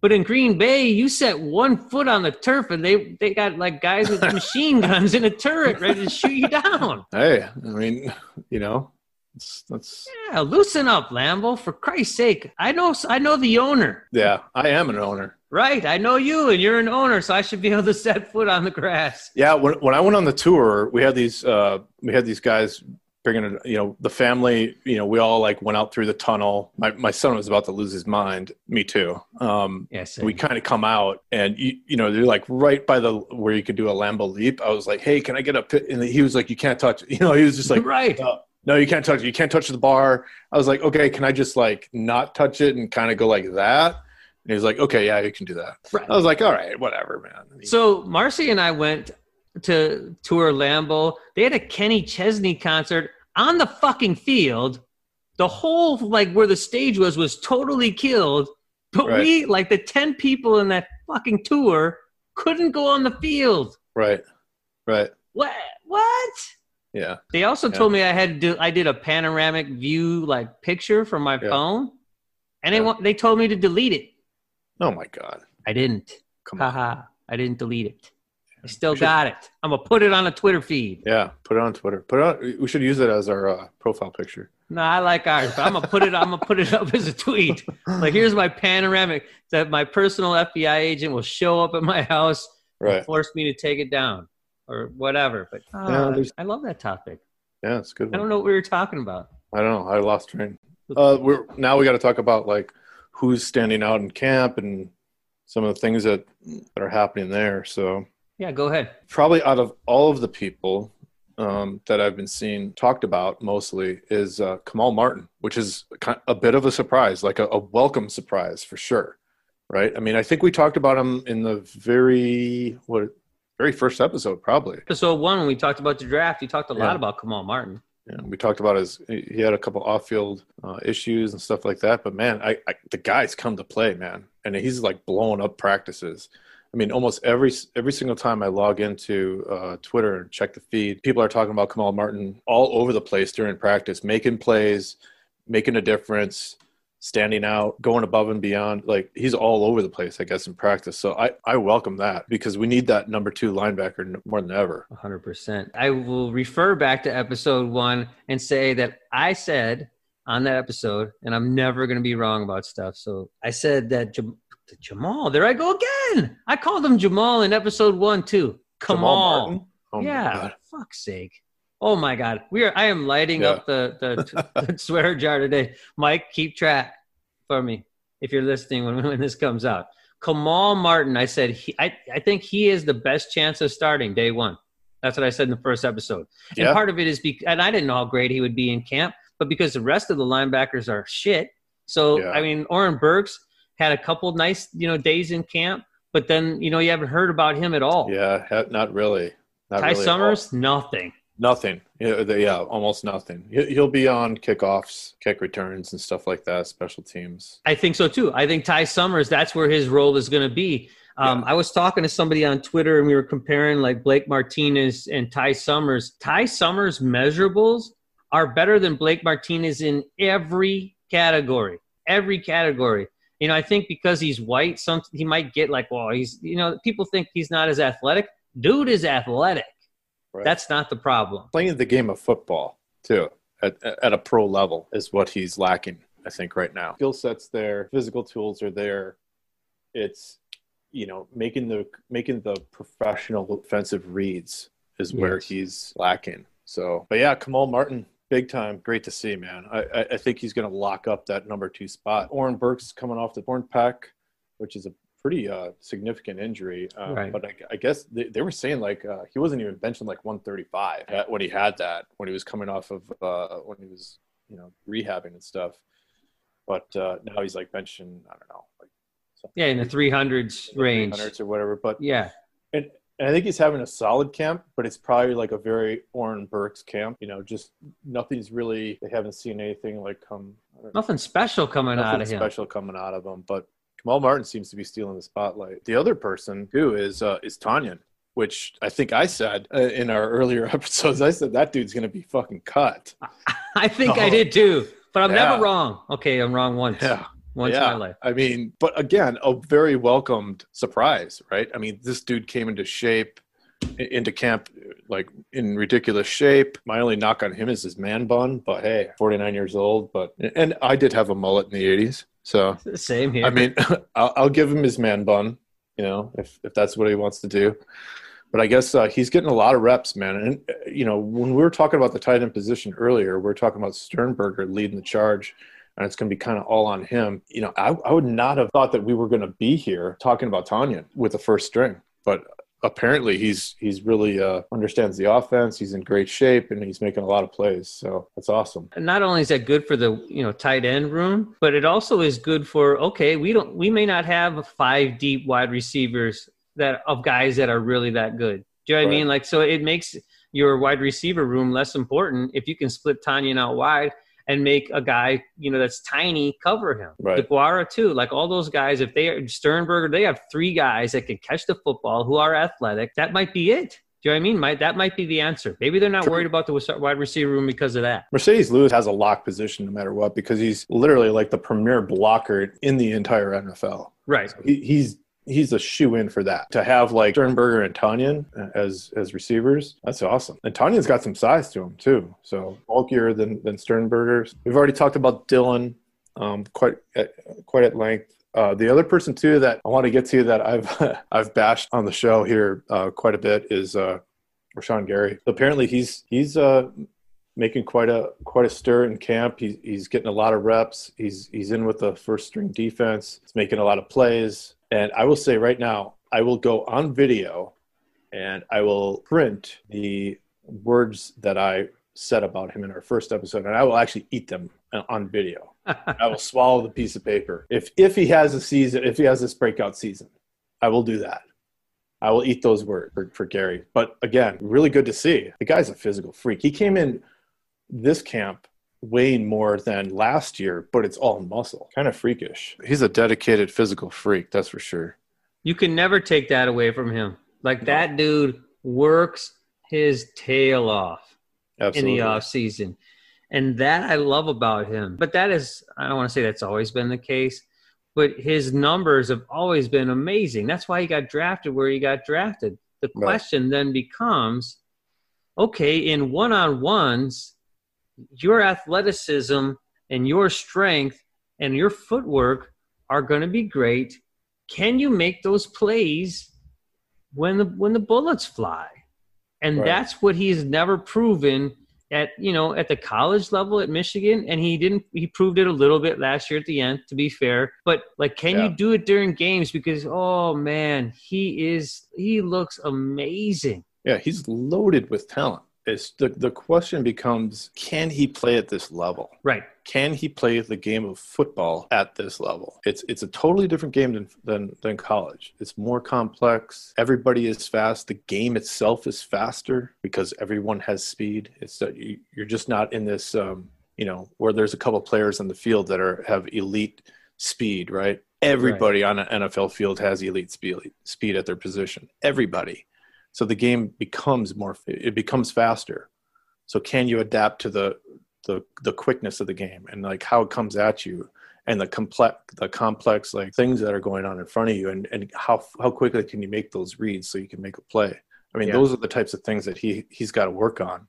But in Green Bay, you set one foot on the turf and they, they got like guys with machine guns in a turret ready to shoot you down. Hey, I mean, you know, it's, that's Yeah, loosen up, Lambeau. For Christ's sake. I know I know the owner. yeah. I am an owner. Right. I know you and you're an owner, so I should be able to set foot on the grass. Yeah, when when I went on the tour, we had these uh, we had these guys bringing it. You know, the family. You know, we all like went out through the tunnel. My my son was about to lose his mind. Me too. Um, Yes. we kind of come out and you, you know they're like right by the where you could do a Lambeau leap. I was like, hey, can I get a pit? And he was like, you can't touch. You know, he was just like, right. uh, no, you can't touch it. You can't touch the bar. I was like, okay, can I just like not touch it and kind of go like that? And he was like, okay, yeah, you can do that. Right. I was like, all right, whatever, man. So Marcy and I went to tour Lambeau. They had a Kenny Chesney concert on the fucking field. The whole like where the stage was was totally killed. But Right. we like the ten people in that fucking tour couldn't go on the field. right, right, What? What? yeah. They also Yeah. told me I had to do. I did a panoramic view like picture from my Yeah. phone, and they Yeah. want they told me to delete it. Oh my god, I didn't. come on. Haha. I didn't delete it. I still should- got it. I'm gonna put it on a Twitter feed. Yeah, put it on Twitter. Put it on. We should use it as our uh, profile picture. No, I like ours, but I'm gonna put it. I'm gonna put it up as a tweet. Like, here's my panoramic that my personal FBI agent will show up at my house and Right. force me to take it down or whatever. But uh, Yeah, I love that topic. Yeah, it's good. I don't know what we were talking about. I don't know. I lost train. Uh, we're now we got to talk about like who's standing out in camp and some of the things that that are happening there. So Yeah, go ahead. probably out of all of the people um, that I've been seeing talked about mostly is uh, Kamal Martin, which is a bit of a surprise, like a, a welcome surprise for sure. Right? I mean, I think we talked about him in the very what very first episode, probably. Episode one, when we talked about the draft, you talked a lot about Kamal Martin. Yeah, we talked about his. He had a couple off-field uh, issues and stuff like that. But man, I, I the guy's come to play, man, and he's like blowing up practices. I mean, almost every every single time I log into uh, Twitter and check the feed, people are talking about Kamal Martin all over the place during practice, making plays, making a difference, standing out, going above and beyond. Like he's all over the place, I guess, in practice. So I I welcome that because we need that number two linebacker more than ever. 100%. I will refer back to episode one and say that I said on that episode, and I'm never going to be wrong about stuff. So I said that Jam- Jamal, there I go again. I called him Jamal in episode one, too. Kamal. Oh my yeah, God. fuck's sake. Oh my God, we are. I am lighting Yeah. up the, the, the swear jar today. Mike, keep track for me if you're listening when when this comes out. Kamal Martin, I said he, I I think he is the best chance of starting day one. That's what I said in the first episode. And Yeah. part of it is because, and I didn't know how great he would be in camp, but because the rest of the linebackers are shit. So Yeah. I mean, Oren Burks had a couple nice you know days in camp, but then you know you haven't heard about him at all. Yeah, not really. Not Ty really. Summers, nothing. Nothing. Yeah, the- yeah, almost nothing. He- He'll be on kickoffs, kick returns, and stuff like that. Special teams. I think so too. I think Ty Summers, that's where his role is going to be. Um, I was talking to somebody on Twitter and we were comparing like Blake Martinez and Ty Summers. Ty Summers' measurables are better than Blake Martinez in every category. Every category. You know, I think because he's white, some he might get like, well, he's you know, people think he's not as athletic. Dude is athletic. Right. That's not the problem. playing the game of football too at, at a pro level is what he's lacking i think right now skill sets there physical tools are there it's you know making the making the professional offensive reads is where Yes. he's lacking so but yeah kamal martin big time great to see man i i, think he's going to lock up that number two spot oren burks coming off the torn pack which is a pretty uh, significant injury. Uh, Right. But I, I guess they, they were saying like uh, he wasn't even benching like 135 at- when he had that when he was coming off of uh, when he was you know rehabbing and stuff. But uh, now he's like benching I don't know like Yeah, in the 300s range. 300s or whatever. But Yeah. and, and I think he's having a solid camp, but it's probably like a very Oren Burks camp. You know, just nothing's really. They haven't seen anything like come. I don't know, Nothing special coming out of him. Nothing special coming out of him. But Kamal Martin seems to be stealing the spotlight. The other person too is uh, is Tonyan, which I think I said uh, in our earlier episodes. I said that dude's gonna be fucking cut. I think I did too, but I'm Yeah. never wrong. Okay, I'm wrong once. Yeah. Once in yeah, my life. I mean, but again, a very welcomed surprise, right? I mean, this dude came into shape, into camp, like in ridiculous shape. My only knock on him is his man bun, but hey, 49 years old. But and I did have a mullet in the 80s, so Same here. I mean, I'll, I'll give him his man bun, you know, if if that's what he wants to do. But I guess uh, he's getting a lot of reps, man. And uh, you know, when we were talking about the tight end position earlier, we are talking about Sternberger leading the charge, and it's going to be kind of all on him. You know, I, I would not have thought that we were going to be here talking about Tanya with the first string, but apparently he's he's really uh, understands the offense. He's in great shape, and he's making a lot of plays. So that's awesome. And not only is that good for the you know tight end room, but it also is good for okay, we don't we may not have five deep wide receivers that of guys that are really that good. Do you know what I mean? Like so it makes your wide receiver room less important if you can split Tanya out wide and make a guy, you know, that's tiny cover him. Right. DeGuara too. Like all those guys, if they are Sternberger, they have three guys that can catch the football who are athletic. That might be it. Do you know what I mean? Might that might be the answer. Maybe they're not worried about the wide receiver room because of that. Marcedes Lewis has a lock position no matter what because he's literally like the premier blocker in the entire NFL. Right. He, he's he's a shoe in for that. To have like Sternberger and Tonyan as as receivers, that's awesome. And Tonyan's got some size to him too, so bulkier than than Sternberger. We've already talked about Dillon um, quite at, quite at length. Uh, the other person too that I want to get to that I've I've bashed on the show here uh, quite a bit is uh, Rashan Gary. Apparently he's he's uh, making quite a quite a stir in camp. He's he's getting a lot of reps. He's he's in with the first string defense. He's making a lot of plays. And I will say right now, I will go on video and I will print the words that I said about him in our first episode, and I will actually eat them uh, on video. I will swallow the piece of paper. If if he has a season, if he has this breakout season, I will do that. I will eat those words for, for Gary. But again, really good to see. The guy's a physical freak. He came in this camp weighing more than last year, but it's all muscle. Kind of freakish. He's a dedicated physical freak, that's for sure. You can never take that away from him. Like that dude works his tail off Absolutely. in the off season. And that I love about him. But that is I don't want to say that's always been the case, but his numbers have always been amazing. That's why he got drafted where he got drafted. The Right. question then becomes okay, in one-on-ones, your athleticism and your strength and your footwork are going to be great. Can you make those plays when the when the bullets fly? And Right. that's what he's never proven at you know at the college level at Michigan and he didn't he proved it a little bit last year at the end to be fair but like can Yeah. you do it during games because oh man he is he looks amazing Yeah, he's loaded with talent. It's the, the question becomes can he play at this level? Right. Can he play the game of football at this level? It's it's a totally different game than than, than college. It's more complex. Everybody is fast. The game itself is faster because everyone has speed. It's that you, you're just not in this um, you know where there's a couple players on the field that are have elite speed, right? Everybody on an NFL field has elite speed speed at their position. Everybody. So the game becomes more it becomes faster. So can you adapt to the the the quickness of the game and like how it comes at you and the complex the complex like things that are going on in front of you and and how how quickly can you make those reads so you can make a play. I mean, Yeah. those are the types of things that he he's got to work on.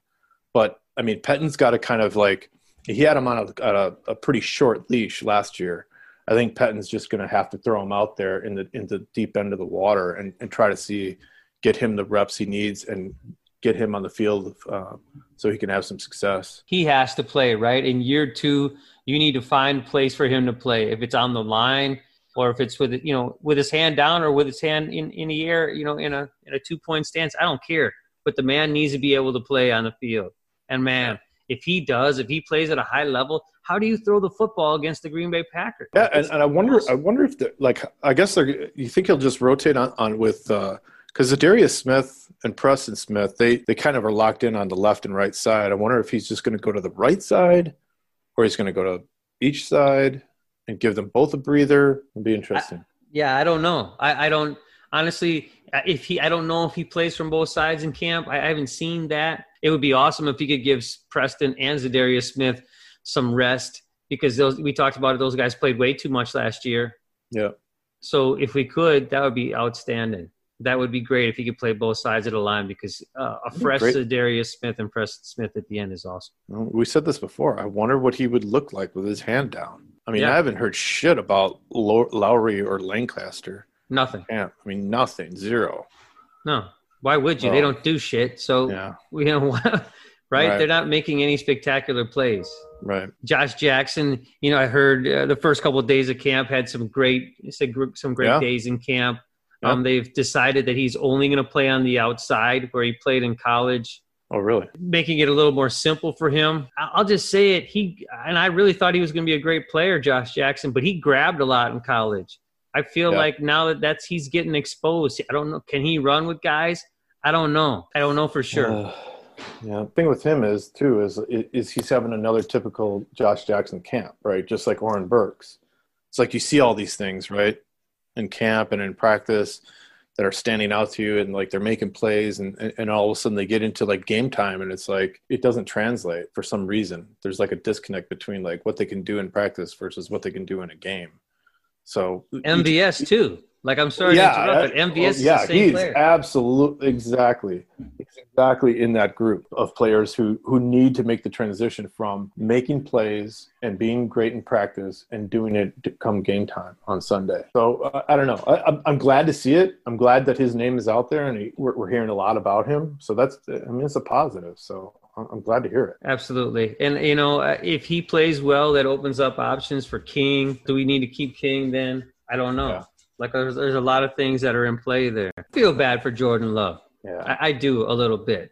But I mean, Pettine's got to kind of like he had him on a, a, a pretty short leash last year. I think Pettine's just going to have to throw him out there in the in the deep end of the water and, and try to see get him the reps he needs and get him on the field uh, so he can have some success. He has to play, right? In year two, you need to find place for him to play. If it's on the line or if it's with you know with his hand down or with his hand in, in the air, you know, in a in a two point stance, I don't care. But the man needs to be able to play on the field. And man, if he does, if he plays at a high level, how do you throw the football against the Green Bay Packers? Yeah, and, and I wonder, I wonder if the, like, I guess you think he'll just rotate on, on with because Darius Smith and Preston Smith, they they kind of are locked in on the left and right side. I wonder if he's just going to go to the right side, or he's going to go to each side and give them both a breather. It'll be interesting. Yeah, I don't know. I, I don't honestly. If he, I don't know if he plays from both sides in camp. I, I haven't seen that. It would be awesome if he could give Preston and Za'Darius Smith some rest because those we talked about it. Those guys played way too much last year. yeah, So if we could, that would be outstanding. That would be great if he could play both sides of the line because uh, a fresh. Za'Darius Smith and Preston Smith at the end is awesome. we said this before. I wonder what he would look like with his hand down. I mean, Yeah. I haven't heard shit about Lowry or Lancaster. Nothing. Yeah, I mean, nothing, zero. No. Why would you? They Oh. don't do shit. So Yeah, we you know right? Right. They're not making any spectacular plays. right. Josh Jackson, you know, I heard uh, the first couple of days of camp had some great, some great Yeah. days in camp. Yeah. Um, they've decided that he's only going to play on the outside where he played in college, Oh, really? making it a little more simple for him. I'll just say it. He and I really thought he was going to be a great player, Josh Jackson, but he grabbed a lot in college. I feel Yeah. like now that that's he's getting exposed. I don't know. Can he run with guys? I don't know. I don't know for sure. Uh, yeah. The thing with him is too is is he's having another typical Josh Jackson camp, right? Just like Oren Burks. It's like you see all these things, right, in camp and in practice that are standing out to you, and like they're making plays, and and- all of a sudden they get into like game time, and it's like it doesn't translate for some reason. There's like a disconnect between like what they can do in practice versus what they can do in a game. So MVS too. Like I'm sorry yeah, to interrupt, but uh, MVS well, is yeah, he's player. absolutely exactly, exactly in that group of players who who need to make the transition from making plays and being great in practice and doing it to come game time on Sunday. So uh, I don't know. I, I'm, I'm glad to see it. I'm glad that his name is out there and he, we're, we're hearing a lot about him. So that's I mean it's a positive. So I'm, I'm glad to hear it. Absolutely. And, you know, uh, if he plays well, that opens up options for King. Do we need to keep King then? I don't know. Yeah. Like, there's, there's a lot of things that are in play there. I feel bad for Jordan Love. Yeah, I, I do a little bit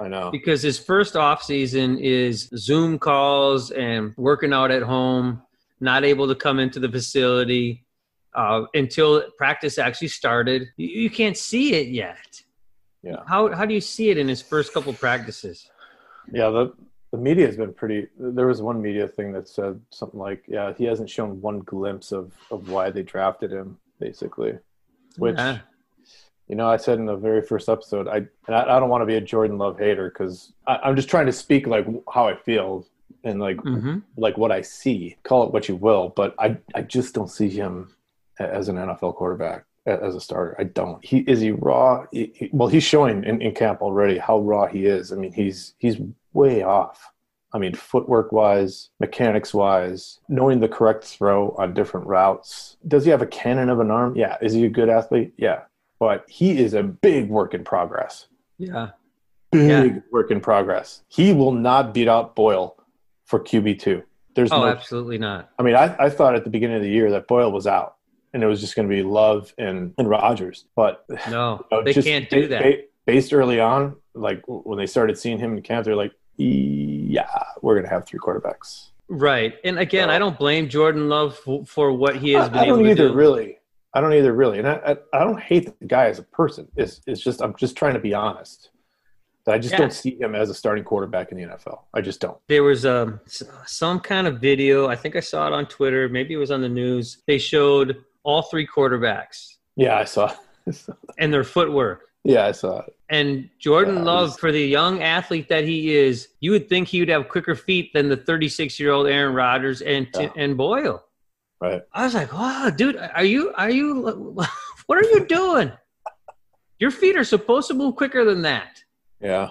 I know. because his first offseason is Zoom calls and working out at home, not able to come into the facility uh, until practice actually started. You, you can't see it yet. Yeah. How, how do you see it in his first couple practices? Yeah, the the media has been pretty. There was one media thing that said something like, "Yeah, he hasn't shown one glimpse of of why they drafted him." Basically, which Yeah. you know, I said in the very first episode, I and I, don't want to be a Jordan Love hater because I'm just trying to speak like how I feel and like Mhm. like what I see. Call it what you will, but I I just don't see him as an NFL quarterback as a starter. I don't. He is he raw. He, he- well, he's showing in, in camp already how raw he is. I mean, he's he's way off. I mean, footwork wise, mechanics wise, knowing the correct throw on different routes. Does he have a cannon of an arm? Yeah. Is he a good athlete? Yeah. But he is a big work in progress Yeah. big Yeah. work in progress. He will not beat out Boyle for QB two. There's Oh, no. absolutely not. I mean, I, I thought at the beginning of the year that Boyle was out, and it was just going to be Love and and Rodgers. But No, you know, they can't do that. ba- based early on, like when they started seeing him in camp, they're like, yeah, we're gonna have three quarterbacks. Right. And again, I don't blame Jordan Love for, for what he has been I, I able don't to either, do. really. I don't either, really, and I, I, I don't hate the guy as a person. It's, it's just I'm just trying to be honest. That I just Yeah. don't see him as a starting quarterback in the NFL. I just don't. There was um, some kind of video. I think I saw it on Twitter. Maybe it was on the news. They showed all three quarterbacks Yeah, I saw. and their footwork. Yeah, I saw it. And Jordan Yeah, Love, he's- for the young athlete that he is, you would think he would have quicker feet than the 36 year old Aaron Rodgers and Yeah. and Boyle. Right. I was like, wow, dude, are you are you what are you doing? Your feet are supposed to move quicker than that. Yeah.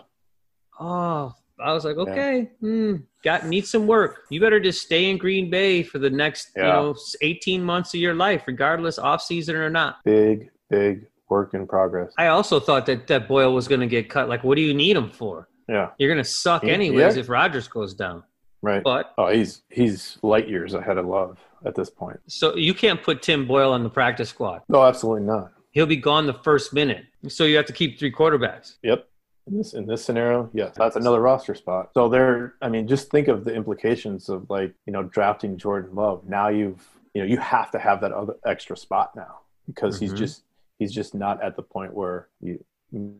Oh, I was like, okay, hmm, got needs some work. You better just stay in Green Bay for the next, you know, 18 months of your life, regardless off season or not. Big, big work in progress. I also thought that that Boyle was going to get cut. Like, what do you need him for? Yeah. You're going to suck Yeah. anyways if Rodgers goes down. Right. But Oh, he's he's light years ahead of Love at this point. so you can't put Tim Boyle on the practice squad. No, absolutely not. He'll be gone the first minute. So you have to keep three quarterbacks. Yep. In this in this scenario, yes, that's another roster spot. So there, I mean, just think of the implications of like you know drafting Jordan Love. Now you've you know you have to have that other extra spot now because he's Mhm. just he's just not at the point where you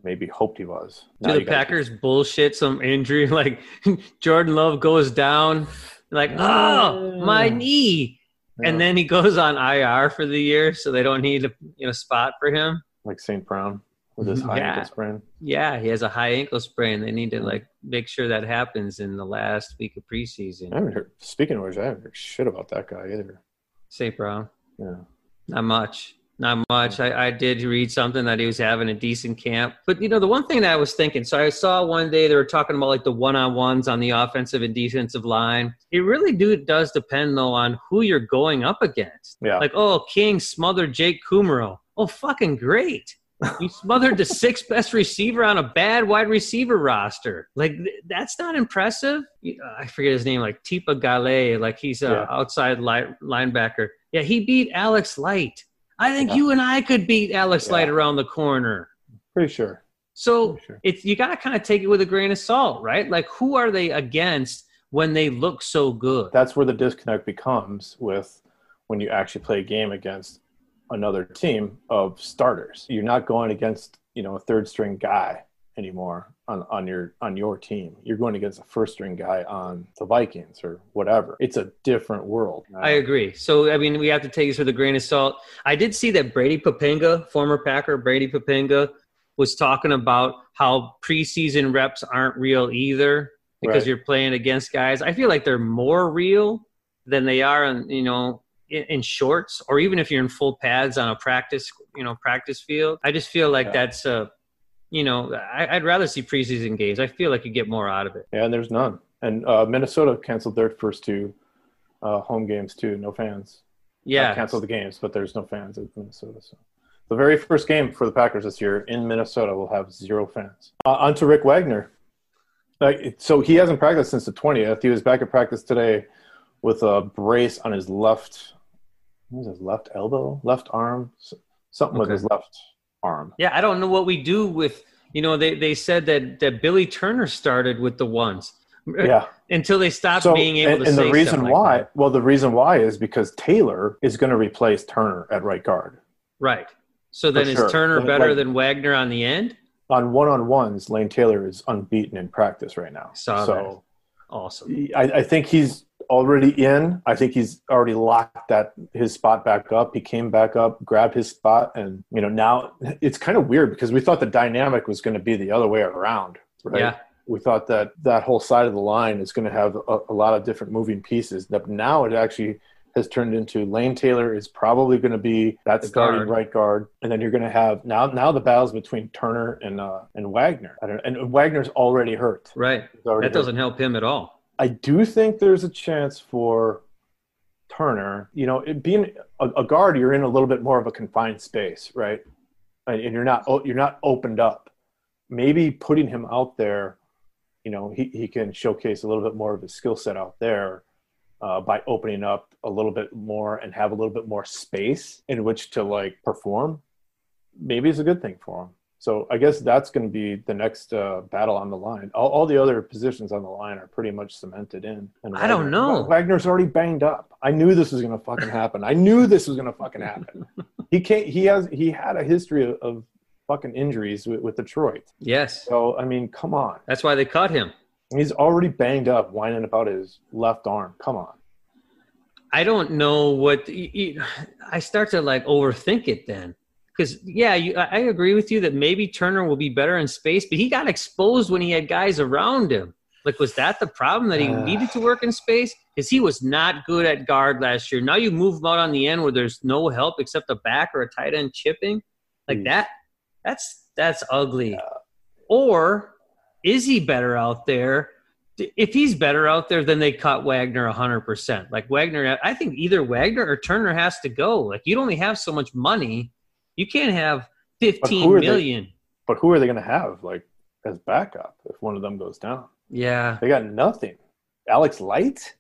maybe hoped he was. Do Now the you gotta- Packers bullshit some injury like Jordan Love goes down, like oh my knee, Yeah. and then he goes on IR for the year, so they don't need a you know spot for him. like St. Brown with his mm-hmm. high Yeah. ankle sprain. Yeah, he has a high ankle sprain. They need to like make sure that happens in the last week of preseason. I haven't heard. Speaking of which, I haven't heard shit about that guy either. St. Brown, Yeah. not much. Not much. I, I did read something that he was having a decent camp. But, you know, the one thing that I was thinking, so I saw one day they were talking about like the one on ones on the offensive and defensive line. It really do does depend, though, on who you're going up against. Yeah. Like, oh, King smothered Jake Kumerow. Oh, fucking great. You smothered the sixth best receiver on a bad wide receiver roster. Like th- that's not impressive. Uh, I forget his name, like Tipa Gale. Like he's a Yeah. outside li- linebacker. Yeah, he beat Alex Light. I think Yeah. you and I could beat Alex Yeah. Light around the corner. Pretty sure. So Pretty sure. it's you got to kind of take it with a grain of salt, right? Like who are they against when they look so good? That's where the disconnect becomes with when you actually play a game against another team of starters. You're not going against, you know, a third string guy anymore on, on your on your team. You're going against a first string guy on the Vikings or whatever. It's a different world. I agree. So I mean, we have to take this with a grain of salt. I did see that Brady Poppinga, former Packer Brady Poppinga, was talking about how preseason reps aren't real either because Right. you're playing against guys. I feel like they're more real than they are in you know in, in shorts or even if you're in full pads on a practice you know practice field. I just feel like Yeah. that's a you know I, I'd rather see preseason games. I feel like you get more out of it. Yeah, and there's none. And uh, Minnesota canceled their first two uh, home games too. No fans. Yeah, Not canceled the games, but there's no fans in Minnesota. So the very first game for the Packers this year in Minnesota will have zero fans. Uh, on to Rick Wagner. Like, so he hasn't practiced since the 20th. He was back at practice today with a brace on his left, what was his left elbow, left arm, something with his left arm. Yeah, I don't know what we do with you know they, they said that that Billy Turner started with the ones Yeah. until they stopped So, being able and, to and the reason like why, that. well, the reason why is because Taylor is going to replace Turner at right guard. right? So then sure. is Turner better like- than Wagner on the end? On one on ones, Lane Taylor is unbeaten in practice right now. Saw so Awesome. I, I think he's already in. I think he's already locked that his spot back up. He came back up, grabbed his spot, and you know now it's kind of weird because we thought the dynamic was going to be the other way around, right? Yeah. We thought that that whole side of the line is going to have a, a lot of different moving pieces. But now it actually has turned into Lane Taylor is probably going to be that The starting guard. right guard, and then you're going to have now now the battles between Turner and uh, and Wagner. I don't, and Wagner's already hurt. Right. Already That hurt. doesn't help him at all. I do think there's a chance for Turner. You know, it being a, a guard, you're in a little bit more of a confined space, right? And, and you're not you're not opened up. Maybe putting him out there, you know, he, he can showcase a little bit more of his skill set out there uh, by opening up a little bit more and have a little bit more space in which to like perform. Maybe it's a good thing for him. So I guess that's going to be the next uh, battle on the line. All, all the other positions on the line are pretty much cemented in. And I don't know. Wagner's already banged up. I knew this was going to fucking happen. I knew this was going to fucking happen. he can't. He has. He had a history of, of fucking injuries with, with Detroit. Yes. So I mean, come on. That's why they cut him. He's already banged up, whining about his left arm. Come on. I don't know what I start to like overthink it then. Because yeah, you, I agree with you that maybe Turner will be better in space, but he got exposed when he had guys around him. Like, was that the problem that he Uh. needed to work in space? Because he was not good at guard last year. Now you move him out on the end where there's no help except a back or a tight end chipping. Like Hmm. that, that's that's ugly. Or is he better out there? If he's better out there, then they cut Wagner 100%. Like Wagner, I think either Wagner or Turner has to go. Like you'd only have so much money. You can't have who 15 are they- But who are they going to have like as backup if one of them goes down? Yeah. They got nothing. Alex Light,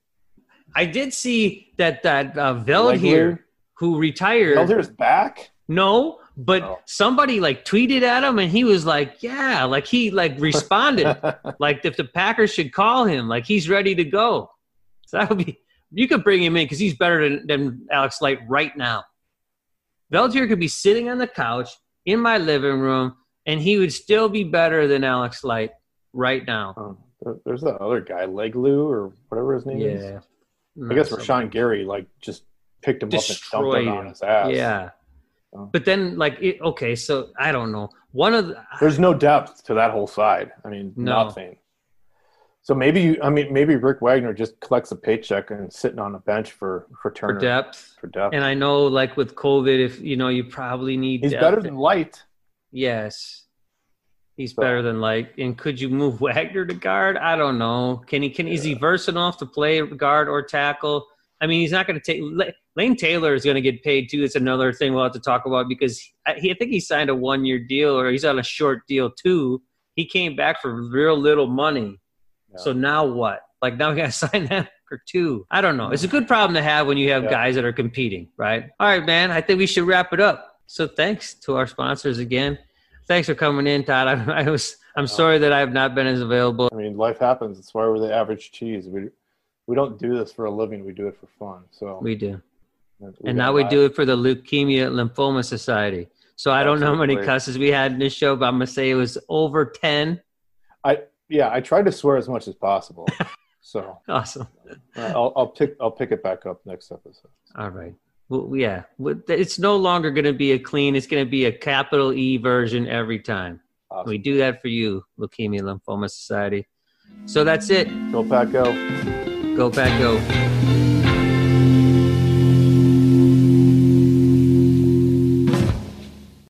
I did see that that uh, Veldheer who retired. Elder's back. No, but Oh. somebody like tweeted at him and he was like, yeah, like he like responded. like if the Packers should call him, like he's ready to go. So that would be you could bring him in because he's better than, than Alex Light right now. Veldheer could be sitting on the couch in my living room and he would still be better than Alex Light right now. Um, there's that other guy, Leglu or whatever his name is. Yeah. I guess Rashan Gary like just picked him up and dumped Destroyed him on his ass. Yeah. Oh. But then like it, okay, so I don't know. One of the There's no depth to that whole side. I mean, No. nothing. So maybe you, I mean, maybe Rick Wagner just collects a paycheck and sitting on a bench for for Turner for depth. for depth. And I know like with COVID if you know you probably need He's depth. better than Light. Yes. He's So- better than Light. And could you move Wagner to guard? I don't know. Can he can is he versatile enough to play guard or tackle? I mean, he's not going to take Lane Taylor is going to get paid too. It's another thing we'll have to talk about because he, I think he signed a one year deal or he's on a short deal too. He came back for real little money. Yeah. So now what? Like now we got to sign that for two. I don't know. It's a good problem to have when you have Yeah. guys that are competing, right? All right, man. I think we should wrap it up. So thanks to our sponsors again. Thanks for coming in, Todd. I, I was I'm sorry that I have not been as available. I mean, life happens. That's why we're the average cheese. We we don't do this for a living. We do it for fun. So We do. we And now we do it for the Leukemia Lymphoma Society. So I don't know how many cusses we had in this show, but I'm gonna say it was over ten. Yeah, I tried to swear as much as possible. so Awesome. I'll I'll pick I'll pick it back up next episode. All right. Well, yeah, it's no longer going to be a clean. It's going to be a capital E version every time. Awesome. We do that for you, Leukemia Lymphoma Society. So that's it. Go Pack Go. Go back, go.